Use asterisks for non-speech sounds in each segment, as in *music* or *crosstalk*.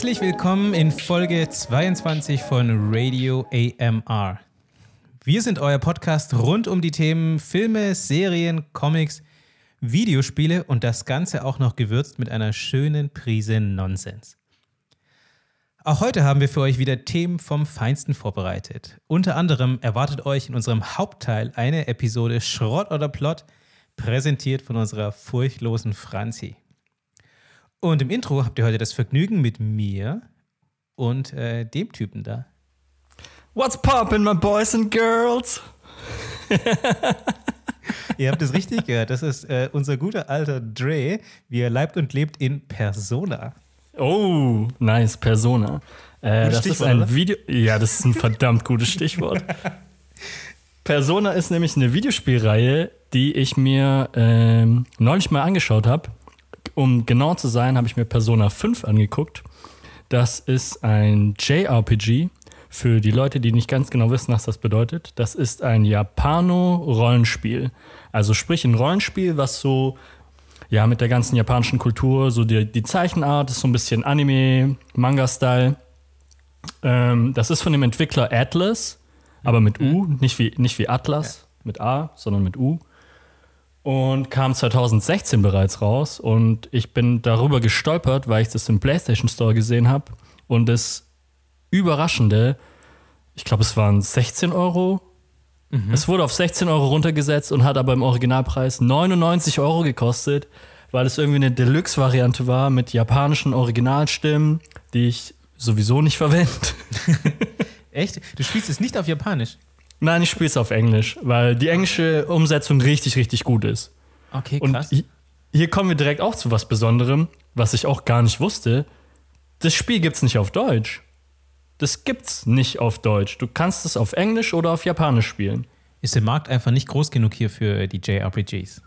Herzlich willkommen in Folge 22 von Radio AMR. Wir sind euer Podcast rund um die Themen Filme, Serien, Comics, Videospiele und das Ganze auch noch gewürzt mit einer schönen Prise Nonsens. Auch heute haben wir für euch wieder Themen vom Feinsten vorbereitet. Unter anderem erwartet euch in unserem Hauptteil eine Episode Schrott oder Plot, präsentiert von unserer furchtlosen Franzi. Und im Intro habt ihr heute das Vergnügen mit mir und äh, dem Typen da. What's poppin', my boys and girls? *laughs* ihr habt es richtig gehört. Das ist äh, unser guter alter Dre, wie er leibt und lebt in Persona. Oh, nice, Persona. Äh, das ist ein oder? Video. Ja, das ist ein verdammt gutes Stichwort. *laughs* Persona ist nämlich eine Videospielreihe, die ich mir ähm, neulich mal angeschaut habe um genau zu sein, habe ich mir Persona 5 angeguckt. Das ist ein JRPG. Für die Leute, die nicht ganz genau wissen, was das bedeutet, das ist ein Japano-Rollenspiel. Also sprich ein Rollenspiel, was so ja mit der ganzen japanischen Kultur, so die, die Zeichenart ist so ein bisschen Anime, Manga-Style. Ähm, das ist von dem Entwickler Atlas, aber mit U, mhm. nicht wie, nicht wie Atlas mit A, sondern mit U und kam 2016 bereits raus. Und ich bin darüber gestolpert, weil ich das im PlayStation Store gesehen habe. Und das Überraschende, ich glaube, es waren 16 Euro. Mhm. Es wurde auf 16 Euro runtergesetzt und hat aber im Originalpreis 99 Euro gekostet, weil es irgendwie eine Deluxe-Variante war mit japanischen Originalstimmen, die ich sowieso nicht verwende. *laughs* Echt? Du spielst es nicht auf Japanisch? Nein, ich spiele es auf Englisch, weil die englische Umsetzung richtig, richtig gut ist. Okay, krass. Und hier kommen wir direkt auch zu was Besonderem, was ich auch gar nicht wusste. Das Spiel gibt es nicht auf Deutsch. Das gibt's nicht auf Deutsch. Du kannst es auf Englisch oder auf Japanisch spielen. Ist der Markt einfach nicht groß genug hier für die JRPGs?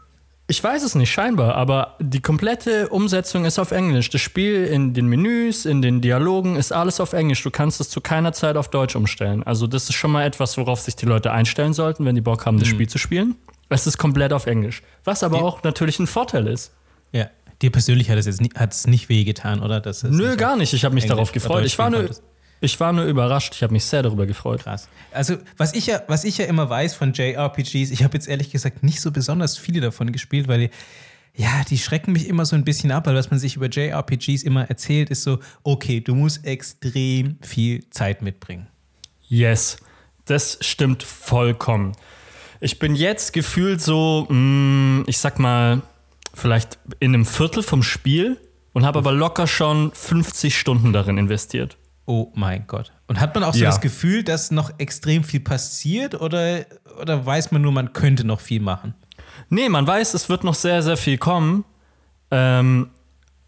Ich weiß es nicht, scheinbar, aber die komplette Umsetzung ist auf Englisch. Das Spiel in den Menüs, in den Dialogen ist alles auf Englisch. Du kannst es zu keiner Zeit auf Deutsch umstellen. Also, das ist schon mal etwas, worauf sich die Leute einstellen sollten, wenn die Bock haben, das mhm. Spiel zu spielen. Es ist komplett auf Englisch. Was aber die, auch natürlich ein Vorteil ist. Ja. Dir persönlich hat es jetzt nicht, hat's nicht wehgetan, oder? Nö, gar nicht. Ich habe mich Englisch darauf gefreut. Ich war nur. Ich war nur überrascht. Ich habe mich sehr darüber gefreut. Krass. Also, was ich ja, was ich ja immer weiß von JRPGs, ich habe jetzt ehrlich gesagt nicht so besonders viele davon gespielt, weil die, ja, die schrecken mich immer so ein bisschen ab, weil was man sich über JRPGs immer erzählt, ist so, okay, du musst extrem viel Zeit mitbringen. Yes, das stimmt vollkommen. Ich bin jetzt gefühlt so, mh, mm, ich sag mal, vielleicht in einem Viertel vom Spiel und habe aber locker schon 50 Stunden darin investiert. Oh mein Gott. Und hat man auch so ja. das Gefühl, dass noch extrem viel passiert oder, oder weiß man nur, man könnte noch viel machen? Nee, man weiß, es wird noch sehr, sehr viel kommen. Ähm,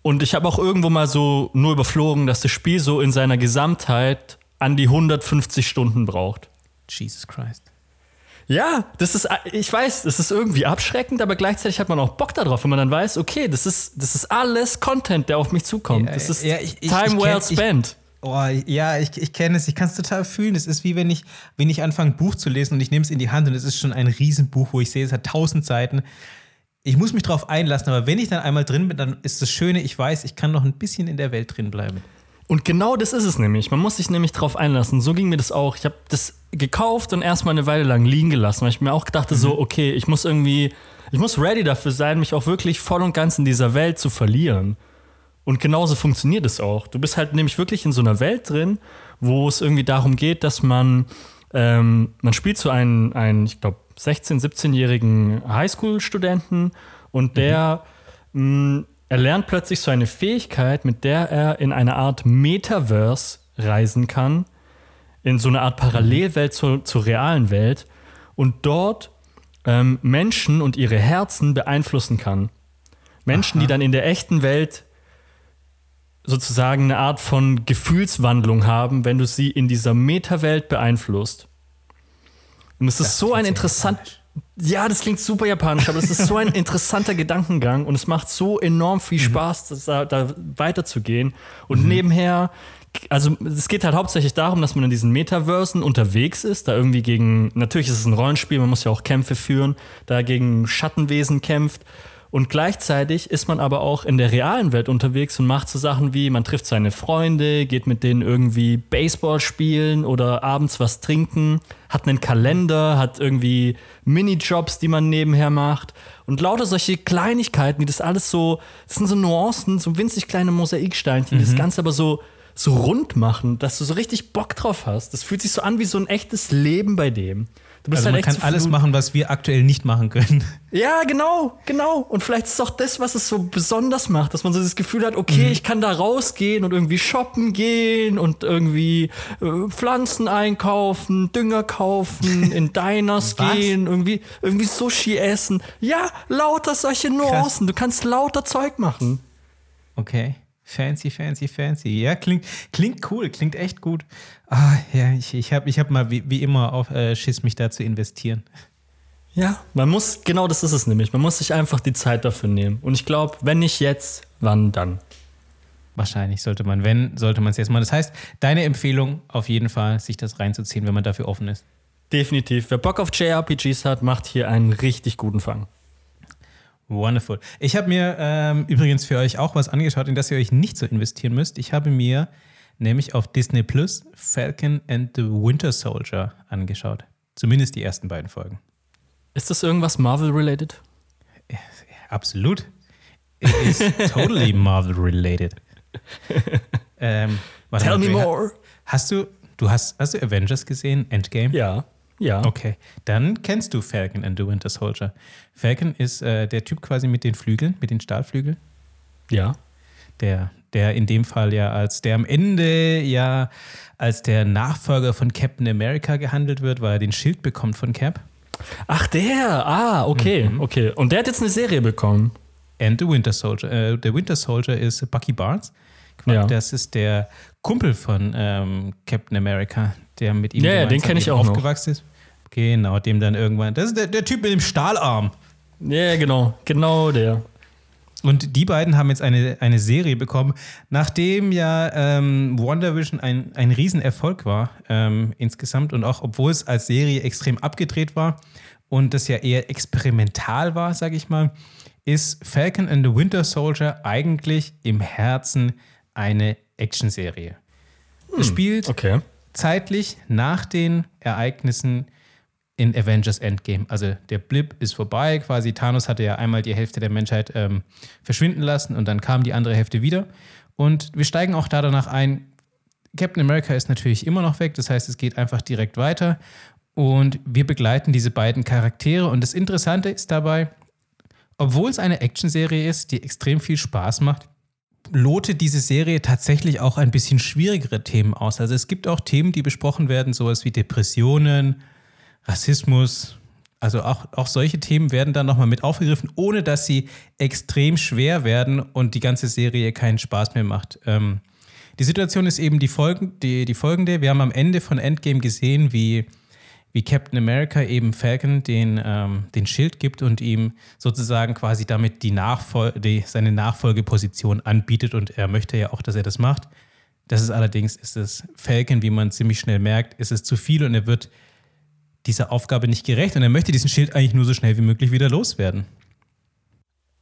und ich habe auch irgendwo mal so nur überflogen, dass das Spiel so in seiner Gesamtheit an die 150 Stunden braucht. Jesus Christ. Ja, das ist, ich weiß, das ist irgendwie abschreckend, aber gleichzeitig hat man auch Bock darauf, wenn man dann weiß, okay, das ist, das ist alles Content, der auf mich zukommt. Das ist ja, ich, Time ich, well spent. Oh, ja, ich, ich kenne es, ich kann es total fühlen. Es ist wie wenn ich, wenn ich anfange, ein Buch zu lesen und ich nehme es in die Hand und es ist schon ein Riesenbuch, wo ich sehe, es hat tausend Seiten. Ich muss mich darauf einlassen, aber wenn ich dann einmal drin bin, dann ist das Schöne, ich weiß, ich kann noch ein bisschen in der Welt drin bleiben. Und genau das ist es nämlich. Man muss sich nämlich darauf einlassen. So ging mir das auch. Ich habe das gekauft und erstmal eine Weile lang liegen gelassen, weil ich mir auch dachte, mhm. so, okay, ich muss irgendwie, ich muss ready dafür sein, mich auch wirklich voll und ganz in dieser Welt zu verlieren. Und genauso funktioniert es auch. Du bist halt nämlich wirklich in so einer Welt drin, wo es irgendwie darum geht, dass man, ähm, man spielt so einen, einen ich glaube, 16-, 17-jährigen Highschool-Studenten und der, mhm. mh, er lernt plötzlich so eine Fähigkeit, mit der er in eine Art Metaverse reisen kann, in so eine Art Parallelwelt zur, zur realen Welt und dort ähm, Menschen und ihre Herzen beeinflussen kann. Menschen, Aha. die dann in der echten Welt sozusagen eine Art von Gefühlswandlung haben, wenn du sie in dieser Metawelt beeinflusst. Und es ist das so ein interessant. Ja, das klingt super japanisch, aber es ist so ein *laughs* interessanter Gedankengang und es macht so enorm viel mhm. Spaß, da, da weiterzugehen. Und mhm. nebenher, also es geht halt hauptsächlich darum, dass man in diesen Metaversen unterwegs ist, da irgendwie gegen, natürlich ist es ein Rollenspiel, man muss ja auch Kämpfe führen, da gegen Schattenwesen kämpft Und gleichzeitig ist man aber auch in der realen Welt unterwegs und macht so Sachen wie, man trifft seine Freunde, geht mit denen irgendwie Baseball spielen oder abends was trinken, hat einen Kalender, hat irgendwie Minijobs, die man nebenher macht. Und lauter solche Kleinigkeiten, die das alles so, das sind so Nuancen, so winzig kleine Mosaiksteinchen, die das Ganze aber so, so rund machen, dass du so richtig Bock drauf hast. Das fühlt sich so an wie so ein echtes Leben bei dem. Du bist Also man echt kann alles machen, was wir aktuell nicht machen können. *laughs* ja, genau, genau. Und vielleicht ist es auch das, was es so besonders macht, dass man so das Gefühl hat, okay, ich kann da rausgehen und irgendwie shoppen gehen und irgendwie äh, Pflanzen einkaufen, Dünger kaufen, *laughs* in Diners gehen, irgendwie, irgendwie Sushi essen. Ja, lauter solche Nuancen. Du kannst lauter Zeug machen. Okay. Fancy, fancy, fancy. Ja, klingt, klingt cool, klingt echt gut. Ah, ja, ich, ich habe ich hab mal wie, wie immer auf äh, Schiss, mich da zu investieren. Ja, man muss, genau das ist es nämlich. Man muss sich einfach die Zeit dafür nehmen. Und ich glaube, wenn nicht jetzt, wann dann? Wahrscheinlich sollte man, wenn, sollte man es jetzt mal. Das heißt, deine Empfehlung auf jeden Fall, sich das reinzuziehen, wenn man dafür offen ist. Definitiv. Wer Bock auf JRPGs hat, macht hier einen richtig guten Fang. Wonderful. Ich habe mir ähm, übrigens für euch auch was angeschaut, in das ihr euch nicht so investieren müsst. Ich habe mir nämlich auf Disney Plus Falcon and the Winter Soldier angeschaut. Zumindest die ersten beiden Folgen. Ist das irgendwas Marvel-related? Absolut. It is totally *laughs* Marvel-related. ähm, Tell me more. Hast du, du hast, hast du Avengers gesehen, Endgame? Ja, ja. Okay, dann kennst du Falcon and the Winter Soldier. Falcon ist äh, der Typ quasi mit den Flügeln, mit den Stahlflügeln. Ja. Der, der in dem Fall ja als der am Ende ja als der Nachfolger von Captain America gehandelt wird, weil er den Schild bekommt von Cap. Ach, der. Ah, okay, Mhm. okay. Und der hat jetzt eine Serie bekommen. And the Winter Soldier. Äh, der Winter Soldier ist Bucky Barnes. Ja. Das ist der Kumpel von ähm, Captain America, der mit ihm Ja, ja, den gemeinsam kenn ich auch noch. aufgewachsen ist. Genau, dem dann irgendwann. Das ist der, der Typ mit dem Stahlarm. Ja, genau. Genau der. Und die beiden haben jetzt eine, eine Serie bekommen, nachdem ja ähm, WandaVision ein, ein Riesenerfolg war ähm, insgesamt und auch obwohl es als Serie extrem abgedreht war und das ja eher experimental war, sage ich mal, ist Falcon and the Winter Soldier eigentlich im Herzen eine Actionserie. Es spielt Okay. Zeitlich nach den Ereignissen in Avengers Endgame. Also der Blip ist vorbei, quasi Thanos hatte ja einmal die Hälfte der Menschheit ähm, verschwinden lassen und dann kam die andere Hälfte wieder. Und wir steigen auch da danach ein. Captain America ist natürlich immer noch weg, das heißt, es geht einfach direkt weiter. Und wir begleiten diese beiden Charaktere. Und das Interessante ist dabei, obwohl es eine Actionserie ist, die extrem viel Spaß macht, lotet diese Serie tatsächlich auch ein bisschen schwierigere Themen aus. Also es gibt auch Themen, die besprochen werden, sowas wie Depressionen, Rassismus. Also auch, auch solche Themen werden dann nochmal mit aufgegriffen, ohne dass sie extrem schwer werden und die ganze Serie keinen Spaß mehr macht. Ähm, die Situation ist eben die, Folgen, die, die folgende. Wir haben am Ende von Endgame gesehen, wie, wie Captain America eben Falcon den, ähm, den Schild gibt und ihm sozusagen quasi damit die Nachfol die, seine Nachfolgeposition anbietet. Und er möchte ja auch, dass er das macht. Das ist allerdings, ist es Falcon, wie man ziemlich schnell merkt, ist es zu viel und er wird dieser Aufgabe nicht gerecht und er möchte diesen Schild eigentlich nur so schnell wie möglich wieder loswerden.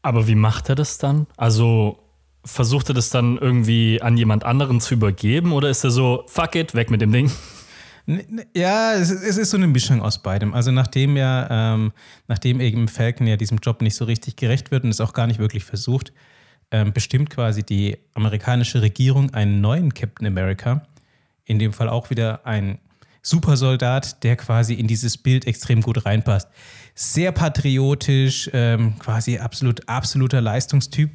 Aber wie macht er das dann? Also versucht er das dann irgendwie an jemand anderen zu übergeben oder ist er so, fuck it, weg mit dem Ding? Ja, es, es ist so eine Mischung aus beidem. Also nachdem ja, ähm, nachdem eben Falcon ja diesem Job nicht so richtig gerecht wird und es auch gar nicht wirklich versucht, ähm, bestimmt quasi die amerikanische Regierung einen neuen Captain America, in dem Fall auch wieder ein Supersoldat, der quasi in dieses Bild extrem gut reinpasst. Sehr patriotisch, ähm, quasi absolut, absoluter Leistungstyp.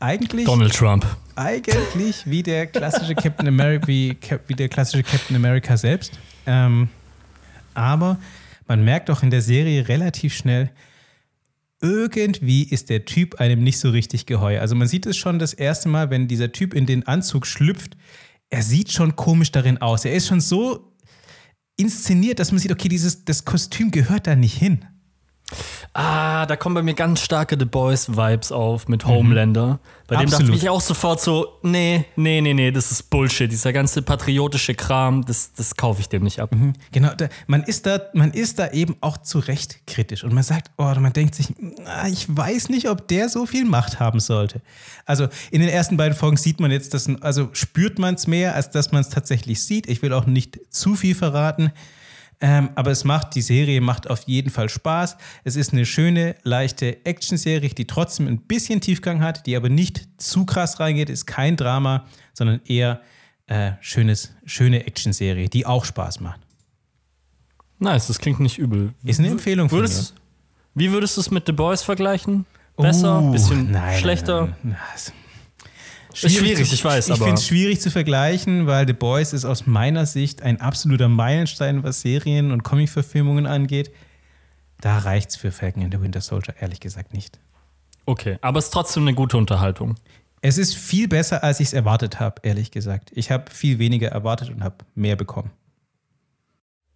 Eigentlich Donald Trump. eigentlich wie der klassische Captain America, wie, wie der klassische Captain America selbst. Ähm, aber man merkt auch in der Serie relativ schnell, irgendwie ist der Typ einem nicht so richtig geheuer. Also man sieht es schon das erste Mal, wenn dieser Typ in den Anzug schlüpft, er sieht schon komisch darin aus. Er ist schon so inszeniert, dass man sieht, okay, dieses, das Kostüm gehört da nicht hin. Ah, da kommen bei mir ganz starke The Boys-Vibes auf mit Homelander. Bei dem dachte Absolut. ich auch sofort so, nee, nee, nee, nee, das ist Bullshit. Dieser ganze patriotische Kram, das, das kaufe ich dem nicht ab. Genau, da, man, ist da, man ist da eben auch zu Recht kritisch und man sagt, oh, man denkt sich, "Ah, ich weiß nicht, ob der so viel Macht haben sollte. Also in den ersten beiden Folgen sieht man jetzt, dass, also spürt man es mehr, als dass man es tatsächlich sieht. Ich will auch nicht zu viel verraten. Ähm, aber es macht, die Serie macht auf jeden Fall Spaß. Es ist eine schöne, leichte Action-Serie, die trotzdem ein bisschen Tiefgang hat, die aber nicht zu krass reingeht, ist kein Drama, sondern eher äh, schönes, schöne Action-Serie, die auch Spaß macht. Nice, das klingt nicht übel. Ist eine Empfehlung von Würdest, wie würdest du es mit The Boys vergleichen? Besser, Uh, bisschen nein, schlechter? Nein, nein, Ist schwierig, ich weiß, Ich finde es schwierig zu vergleichen, weil The Boys ist aus meiner Sicht ein absoluter Meilenstein, was Serien und Comic-Verfilmungen angeht. Da reicht's für Falcon and the Winter Soldier ehrlich gesagt nicht. Okay, aber es ist trotzdem eine gute Unterhaltung. Es ist viel besser, als ich es erwartet habe, ehrlich gesagt. Ich habe viel weniger erwartet und habe mehr bekommen.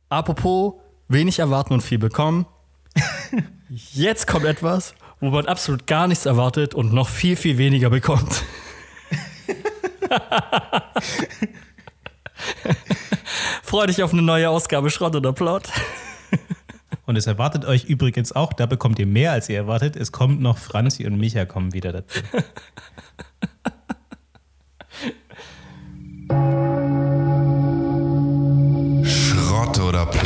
Apropos wenig erwarten und viel bekommen. *laughs* Jetzt kommt etwas, wo man absolut gar nichts erwartet und noch viel, viel weniger bekommt. *laughs* Freu dich auf eine neue Ausgabe Schrott oder Plot. Und es erwartet euch übrigens auch, da bekommt ihr mehr, als ihr erwartet. Es kommt noch Franzi und Micha kommen wieder dazu. Schrott oder Plot.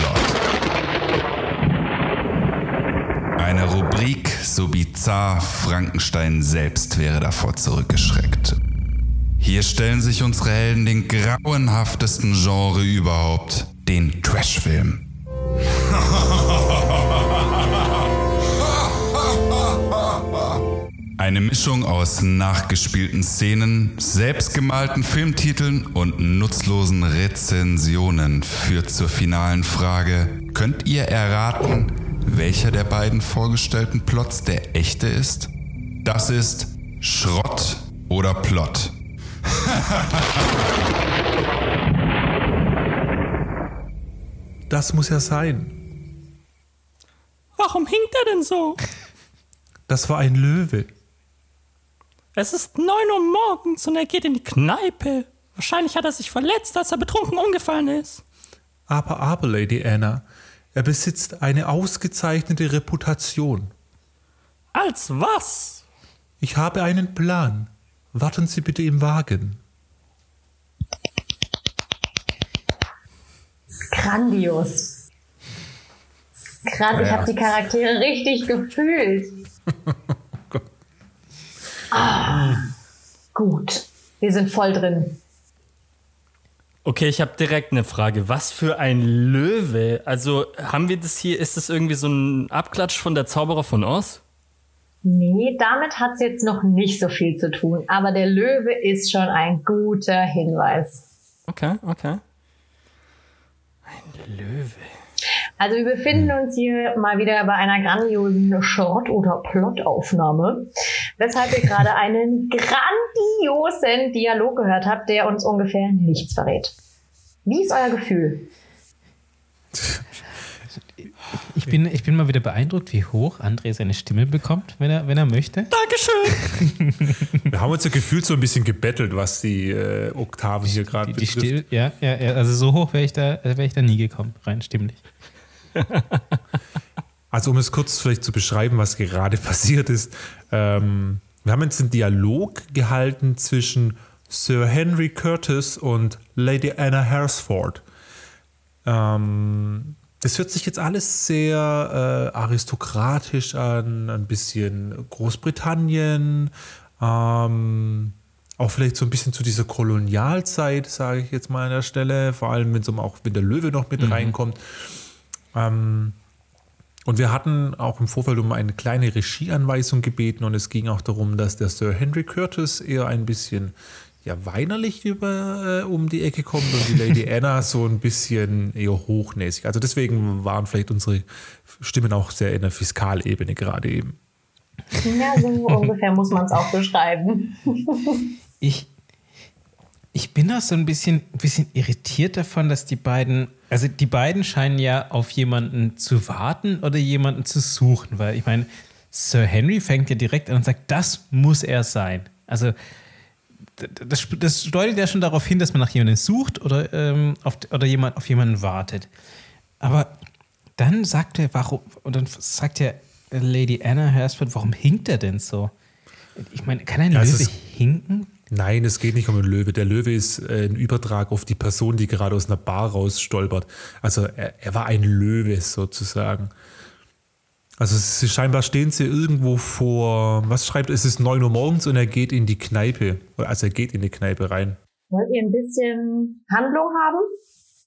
Eine Rubrik so bizarr, Frankenstein selbst wäre davor zurückgeschreckt. Hier stellen sich unsere Helden den grauenhaftesten Genre überhaupt, den Trashfilm. Eine Mischung aus nachgespielten Szenen, selbstgemalten Filmtiteln und nutzlosen Rezensionen führt zur finalen Frage, könnt ihr erraten, welcher der beiden vorgestellten Plots der echte ist? Das ist Schrott oder Plot. *laughs* Das muss ja sein. Warum hinkt er denn so? Das war ein Löwe. Es ist 9 Uhr morgens und er geht in die Kneipe. Wahrscheinlich hat er sich verletzt, als er betrunken umgefallen ist. Aber, aber, Lady Anna, er besitzt eine ausgezeichnete Reputation. Als was? Ich habe einen Plan. Warten Sie bitte im Wagen. Grandios. Gerade, ich habe die Charaktere richtig gefühlt. ah, gut, wir sind voll drin. Okay, ich habe direkt eine Frage. Was für ein Löwe? Also haben wir das hier, ist das irgendwie so ein Abklatsch von der Zauberer von Oz? Nee, damit hat es jetzt noch nicht so viel zu tun, aber der Löwe ist schon ein guter Hinweis. Okay, okay. Ein Löwe. Also wir befinden uns hier mal wieder bei einer grandiosen Schrott- oder Plottaufnahme, weshalb ihr gerade *laughs* einen grandiosen Dialog gehört habt, der uns ungefähr nichts verrät. Wie ist euer Gefühl? Ich bin, ich bin mal wieder beeindruckt, wie hoch André seine Stimme bekommt, wenn er, wenn er möchte. Dankeschön. *laughs* Wir haben uns ja gefühlt so ein bisschen gebettelt, was die äh, Oktaven hier gerade betrifft. Stimme, ja, ja, ja, also so hoch wäre ich, da- wär ich da nie gekommen, rein stimmlich. *laughs* Also um es kurz vielleicht zu beschreiben, was gerade *laughs* passiert ist. Ähm, wir haben jetzt einen Dialog gehalten zwischen Sir Henry Curtis und Lady Anna Haresford. Ähm, das hört sich jetzt alles sehr äh, aristokratisch an, ein bisschen Großbritannien, ähm, auch vielleicht so ein bisschen zu dieser Kolonialzeit, sage ich jetzt mal an der Stelle, vor allem wenn so auch wenn der Löwe noch mit reinkommt. Ähm, und wir hatten auch im Vorfeld um eine kleine Regieanweisung gebeten und es ging auch darum, dass der Sir Henry Curtis eher ein bisschen ja, weinerlich über, äh, um die Ecke kommt und die Lady *laughs* Anna so ein bisschen eher hochnäsig. Also deswegen waren vielleicht unsere Stimmen auch sehr in der Fiskalebene gerade eben. Ja, so *laughs* ungefähr muss man es auch beschreiben. *laughs* Ich, ich bin auch so ein bisschen, bisschen irritiert davon, dass die beiden, also die beiden scheinen ja auf jemanden zu warten oder jemanden zu suchen, weil ich meine, Sir Henry fängt ja direkt an und sagt, das muss er sein. Also das, das deutet ja schon darauf hin, dass man nach jemandem sucht oder, ähm, auf, oder jemand, auf jemanden wartet. Aber dann sagt er, warum, und dann sagt ja Lady Anna Hersford, warum hinkt er denn so? Ich meine, kann ein Ja, Löwe hinken? Nein, es geht nicht um den Löwe. Der Löwe ist äh, ein Übertrag auf die Person, die gerade aus einer Bar rausstolpert. Also er, er war ein Löwe sozusagen. Also sie, scheinbar stehen sie irgendwo vor, was schreibt, es ist 9 Uhr morgens und er geht in die Kneipe. Also er geht in die Kneipe rein. Wollt ihr ein bisschen Handlung haben?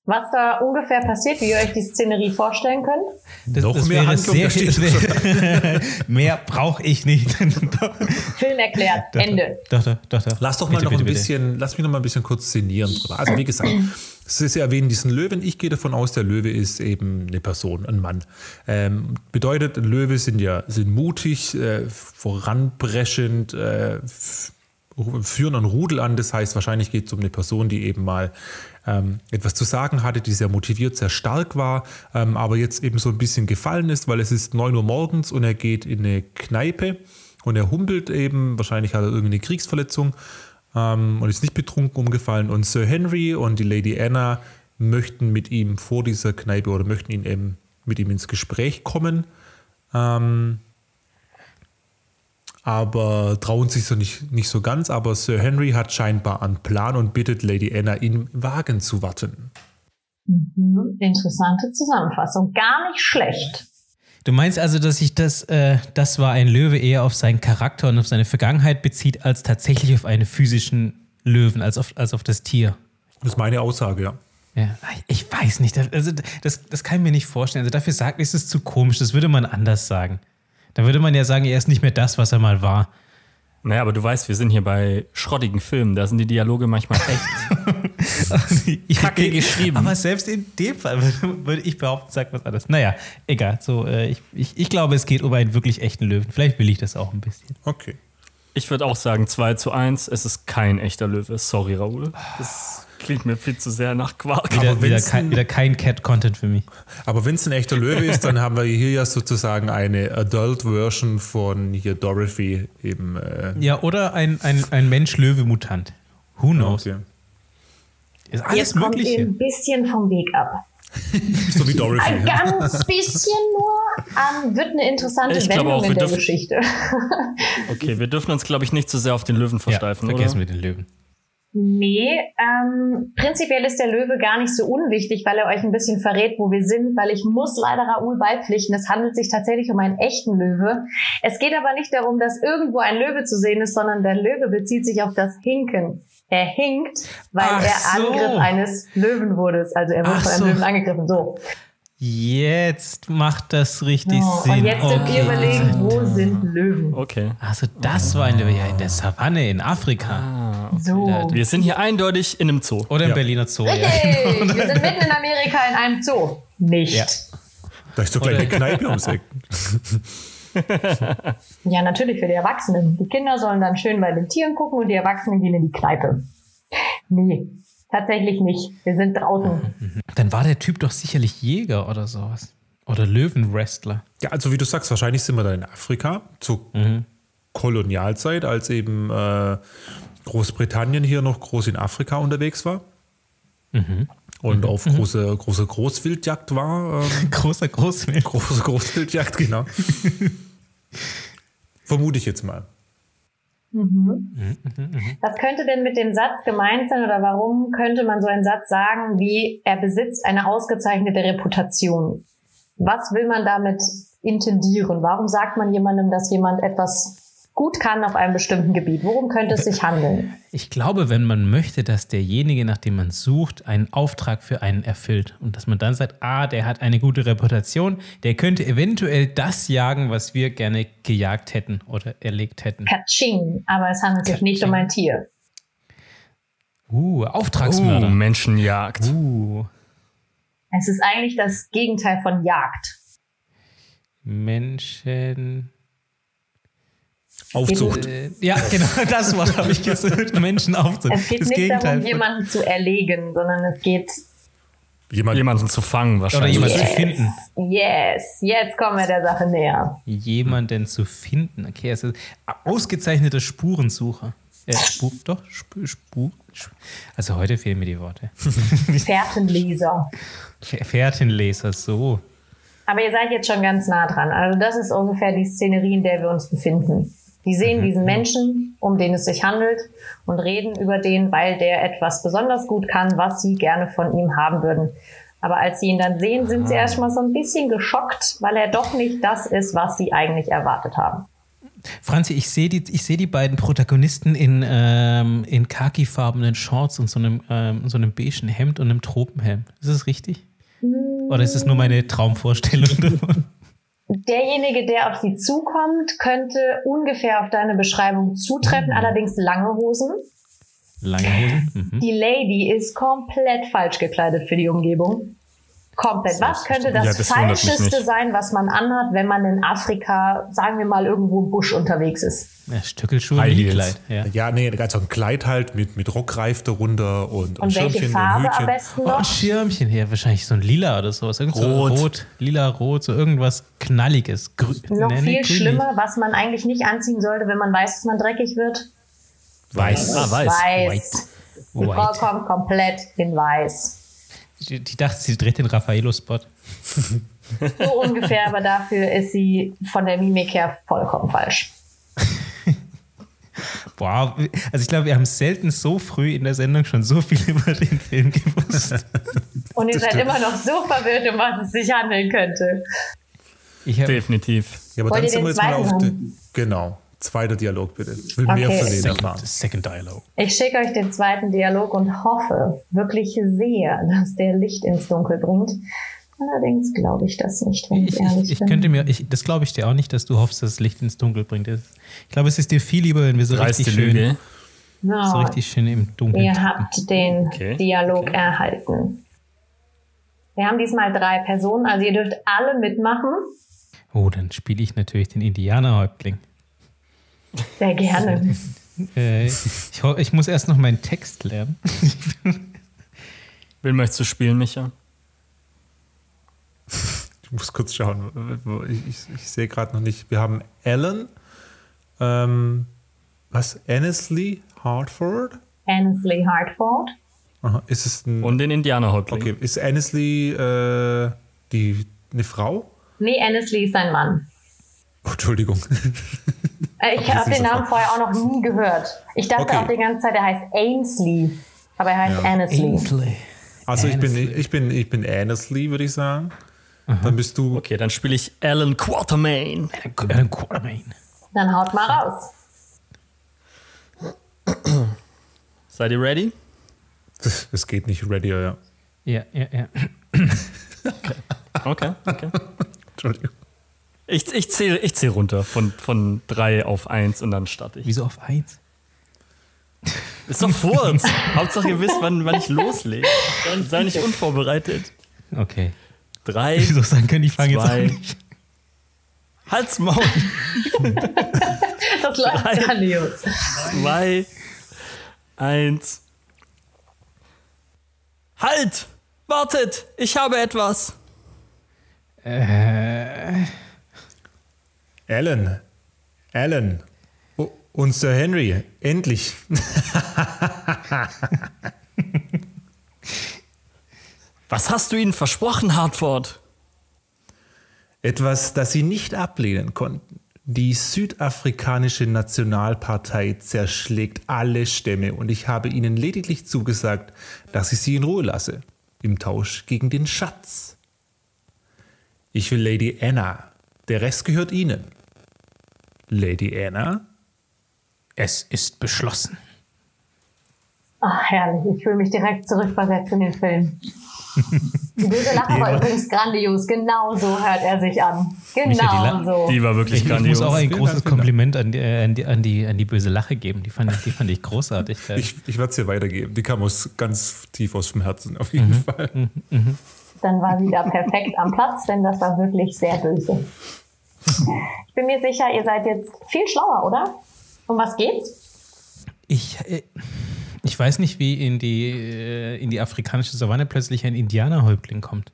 Was da ungefähr passiert, wie ihr euch die Szenerie vorstellen könnt? Das, Noch das mehr wäre Handlung, sehr, das wäre, *laughs* Mehr brauche ich nicht. doch, *laughs* Film erklärt, Ende. doch, doch, doch, doch. Lass doch mal Bitte, noch bitte, ein bitte. bisschen, lass mich noch mal ein bisschen kurz szenieren drüber. Also wie gesagt, es ist ja erwähnt, diesen Löwen. Ich gehe davon aus, der Löwe ist eben eine Person, ein Mann. Ähm, bedeutet, Löwe sind ja sind mutig, äh, voranpreschend, äh, führen einen Rudel an. Das heißt, wahrscheinlich geht es um eine Person, die eben mal ähm, etwas zu sagen hatte, die sehr motiviert, sehr stark war, ähm, aber jetzt eben so ein bisschen gefallen ist, weil es ist 9 Uhr morgens und er geht in eine Kneipe und er humpelt eben, wahrscheinlich hat er irgendeine Kriegsverletzung ähm, und ist nicht betrunken umgefallen. Und Sir Henry und die Lady Anna möchten mit ihm vor dieser Kneipe oder möchten ihn eben mit ihm ins Gespräch kommen. Ähm, aber trauen sich so nicht, nicht so ganz. Aber Sir Henry hat scheinbar einen Plan und bittet Lady Anna, im Wagen zu warten. Mhm. Interessante Zusammenfassung. Gar nicht schlecht. Du meinst also, dass sich das, äh, das war ein Löwe eher auf seinen Charakter und auf seine Vergangenheit bezieht, als tatsächlich auf einen physischen Löwen, als auf, als auf das Tier? Das ist meine Aussage, ja. Ja, ich weiß nicht. Also das, das kann ich mir nicht vorstellen. Also dafür sagt, ist es zu komisch. Das würde man anders sagen. Da würde man ja sagen, er ist nicht mehr das, was er mal war. Naja, aber du weißt, wir sind hier bei schrottigen Filmen. Da sind die Dialoge manchmal echt. *laughs* Kacke geschrieben. Aber selbst in dem Fall *laughs* würde, ich behaupten, sagt was anderes. Naja, egal. So, äh, ich, ich, ich glaube, es geht um einen wirklich echten Löwen. Vielleicht will ich das auch ein bisschen. Okay. Ich würde auch sagen 2 zu 1. Es ist kein echter Löwe. Sorry, Raoul. Das klingt mir viel zu sehr nach Quark. Wieder, Aber wieder, kein, ein- wieder kein Cat-Content für mich. Aber wenn es ein echter Löwe ist, dann haben wir hier ja sozusagen eine Adult-Version von hier Dorothy eben. Äh, Ja, oder ein, ein, ein Mensch-Löwe-Mutant. Who knows? okay. Ist alles Jetzt kommt ihr Mögliche. ein bisschen vom Weg ab. *laughs* So wie Dorothy. Ein ganz bisschen nur. Ähm, wird eine interessante Ich Wendung auch, in der dürfen- Geschichte. Okay, wir dürfen uns, glaube ich, nicht zu sehr auf den Löwen Ja, versteifen, vergessen oder? wir den Löwen. Nee, ähm, prinzipiell ist der Löwe gar nicht so unwichtig, weil er euch ein bisschen verrät, wo wir sind, weil ich muss leider Raoul beipflichten. Es handelt sich tatsächlich um einen echten Löwe. Es geht aber nicht darum, dass irgendwo ein Löwe zu sehen ist, sondern der Löwe bezieht sich auf das Hinken. Er hinkt, weil Ach er so. Angriff eines Löwen wurde. Also er wurde Ach von einem so. Löwen angegriffen. So. Jetzt macht das richtig Oh, Sinn. und jetzt dürft ihr überlegen, wo sind Löwen? Okay. Also das war in der, ja, in der Savanne in Afrika. So. Wir sind hier eindeutig in einem Zoo. Oder im Ja. Berliner Zoo. Ja. Hey, wir sind *laughs* mitten in Amerika in einem Zoo. Nicht. Ja. Da ist doch gleich eine Kneipe ums Eck. *laughs* Ja, natürlich für die Erwachsenen. Die Kinder sollen dann schön bei den Tieren gucken und die Erwachsenen gehen in die Kneipe. Nee, tatsächlich nicht. Wir sind draußen. Dann war der Typ doch sicherlich Jäger oder sowas. Oder Löwenwrestler. Ja, also wie du sagst, wahrscheinlich sind wir da in Afrika zur Kolonialzeit, als eben äh, Großbritannien hier noch groß in Afrika unterwegs war. Und auf große, große Großwildjagd war. Ähm, *laughs* Großer Großwild. große Großwildjagd, genau. *laughs* Vermute ich jetzt mal. Was könnte denn mit dem Satz gemeint sein oder warum könnte man so einen Satz sagen wie, er besitzt eine ausgezeichnete Reputation? Was will man damit intendieren? Warum sagt man jemandem, dass jemand etwas gut kann auf einem bestimmten Gebiet? Worum könnte es sich handeln? Ich glaube, wenn man möchte, dass derjenige, nach dem man sucht, einen Auftrag für einen erfüllt und dass man dann sagt, ah, der hat eine gute Reputation, der könnte eventuell das jagen, was wir gerne gejagt hätten oder erlegt hätten. Katsching, aber es handelt sich nicht um ein Tier. Uh, Uh, Auftragsmörder. Menschenjagd. Uh, Es ist eigentlich das Gegenteil von Jagd. Menschen. Aufzucht. Äh, ja, genau, *laughs* das Wort habe ich gesucht. Menschen aufzucht. Es geht das nicht Gegenteil. darum, jemanden zu erlegen, sondern es geht Jemand, Jemanden zu fangen Oder wahrscheinlich. jemanden zu finden. Yes, jetzt kommen wir der Sache näher. Jemanden zu finden. Okay, also ausgezeichneter Spurensucher. Äh, Spur, doch, Spur, Spur. Also heute fehlen mir die Worte. *laughs* *laughs* Fährtenleser. Fähr- Fährtenleser, so. Aber ihr seid jetzt schon ganz nah dran. Also das ist ungefähr die Szenerie, in der wir uns befinden. Die sehen diesen Menschen, um den es sich handelt, und reden über den, weil der etwas besonders gut kann, was sie gerne von ihm haben würden. Aber als sie ihn dann sehen, sind sie erstmal so ein bisschen geschockt, weil er doch nicht das ist, was sie eigentlich erwartet haben. Franzi, ich sehe die, ich seh die beiden Protagonisten in, ähm, in khakifarbenen Shorts und so einem, ähm, so einem beigen Hemd und einem Tropenhelm. Ist das richtig? Oder ist das nur meine Traumvorstellung *laughs* davon? Derjenige, der auf sie zukommt, könnte ungefähr auf deine Beschreibung zutreffen, allerdings lange Hosen. Lange Hosen? Mhm. Die Lady ist komplett falsch gekleidet für die Umgebung. Komplett. Was könnte das, Ja, das Falscheste sein, was man anhat, wenn man in Afrika, sagen wir mal, irgendwo im Busch unterwegs ist? Ja, Stöckelschuhe, und. Kleid. Ja. ja, nee, ganz so ein Kleid halt mit, mit Rockreif darunter und, Und welche Schirmchen Farbe und am Hütchen. besten Oh, ein noch? Schirmchen hier, wahrscheinlich so ein lila oder sowas. Irgend so Rot. rot, lila, rot, so irgendwas Knalliges. Grü Noch nee, nee, viel grün schlimmer, was man eigentlich nicht anziehen sollte, wenn man weiß, dass man dreckig wird. Weiß. Ah, weiß. Weiß. Die Frau White. kommt komplett in weiß. Die, die dachte, sie dreht den Raffaello-Spot. So ungefähr, aber dafür ist sie von der Mimik her vollkommen falsch. *laughs* Wow. Also ich glaube, wir haben selten so früh in der Sendung schon so viel *laughs* über den Film gewusst. Und ihr seid immer noch so verwirrt, um was es sich handeln könnte. Ich hab, Definitiv. Ja, aber Wollt dann sind wir jetzt mal auf haben? den, Genau. Zweiter Dialog bitte. Ich will Okay. mehr von denen second, erfahren. second Dialogue. Ich schicke euch den zweiten Dialog und hoffe wirklich sehr, dass der Licht ins Dunkel bringt. Allerdings glaube ich das nicht, wenn ich, Ich, ehrlich ich, ich bin. könnte mir, ich, das glaube ich dir auch nicht, dass du hoffst, dass das Licht ins Dunkel bringt. Ich glaube, es ist dir viel lieber, wenn wir so Dreiste richtig schön, Lüge. so, so richtig schön im Dunkeln. ihr tappen. habt den Okay, Dialog erhalten. Wir haben diesmal drei Personen, also ihr dürft alle mitmachen. Oh, dann spiele ich natürlich den Indianerhäuptling. Sehr gerne. Äh, ich, ich muss erst noch meinen Text lernen. Wen möchtest du spielen, Micha? Ich muss kurz schauen. Ich, ich, ich sehe gerade noch nicht. Wir haben Alan. Ähm, was? Annesley Hartford? Annesley Hartford. Aha. Ist es ein. Und den Indianerhäuptling. okay. Ist Annesley äh, die, eine Frau? Nee, Annesley ist sein Mann. Oh, Entschuldigung. Äh, Ich habe den Namen vorher auch noch nie gehört. Ich dachte Okay. auch die ganze Zeit, er heißt Ainsley. Aber er heißt Annesley. Ainsley. Also ich bin, Annesley. ich bin, ich bin Annesley, würde ich sagen. Dann bist du. Okay, dann spiele ich Alan Quatermain. Ein Quartermain. Dann haut mal raus. Seid ihr ready? *laughs* Es geht nicht ready, ja. Ja, ja, ja. *laughs* Okay, okay. Entschuldigung. Ich, ich zähle ich zähl runter von, von drei auf eins und dann starte ich. Wieso auf eins? Ist doch Furz. *laughs* Hauptsache ihr wisst, wann, wann ich loslege. Sei- Sei nicht unvorbereitet. Okay. Drei, Wieso sagen können, ich fange jetzt Zwei. an? nicht? Hals, Maul. *laughs* Das läuft Drei. grandios. Zwei, eins. Halt! Wartet! Ich habe etwas! Alan. Alan. Oh, und Sir Henry. Endlich. *laughs* Was hast du ihnen versprochen, Hartford? Etwas, das sie nicht ablehnen konnten. Die südafrikanische Nationalpartei zerschlägt alle Stämme und ich habe ihnen lediglich zugesagt, dass ich sie in Ruhe lasse. Im Tausch gegen den Schatz. Ich will Lady Anna. Der Rest gehört ihnen. Lady Anna? Es ist beschlossen. Ach, herrlich. Ich fühle mich direkt zurückversetzt in den Film. Die böse Lache war *laughs* übrigens grandios. Genau so hört er sich an. Genau so. Die war wirklich Ich, ich grandios. muss auch ein Vielen großes Kompliment an die, äh, an, die, an, die, an die böse Lache geben. Die fand ich, die fand ich großartig. *laughs* Ich, ich werde es dir weitergeben. Die kam aus ganz tief aus dem Herzen, auf jeden Fall. Dann war sie da perfekt am Platz, denn das war wirklich sehr böse. Ich bin mir sicher, ihr seid jetzt viel schlauer, oder? Um was geht's? Ich, äh, ich weiß nicht, wie in die, äh, in die afrikanische Savanne plötzlich ein Indianerhäuptling kommt.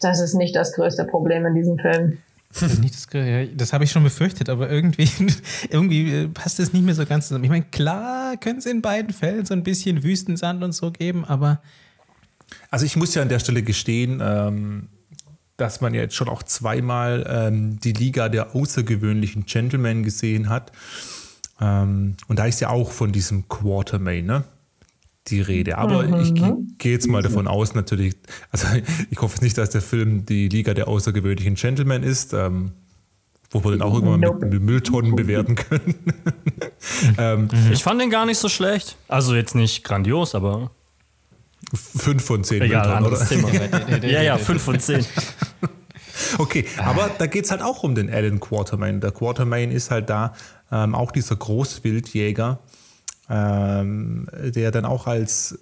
Das ist nicht das größte Problem in diesem Film. Das, ist nicht das, habe ich schon befürchtet, aber irgendwie, *laughs* irgendwie äh, passt es nicht mehr so ganz zusammen. Ich meine, klar könnte es in beiden Fällen so ein bisschen Wüstensand und so geben, aber Also ich muss ja an der Stelle gestehen, ähm, dass man ja jetzt schon auch zweimal ähm, die Liga der außergewöhnlichen Gentlemen gesehen hat. Ähm, und da ist ja auch von diesem Quartermain, ne? Die Rede. Aber ich ge- gehe jetzt mal davon aus, natürlich, also *laughs* ich hoffe nicht, dass der Film die Liga der außergewöhnlichen Gentlemen ist, ähm, wo wir den auch irgendwann Nope. mit, mit Mülltonnen bewerten können. *laughs* ähm, Ich fand den gar nicht so schlecht. Also jetzt nicht grandios, aber fünf von zehn egal, Mülltonnen, oder? Thema. *laughs* ja, ja, 5 von 10. Okay, aber da geht es halt auch um den Alan Quartermain. Der Quartermain ist halt da ähm, auch dieser Großwildjäger, ähm, der dann auch als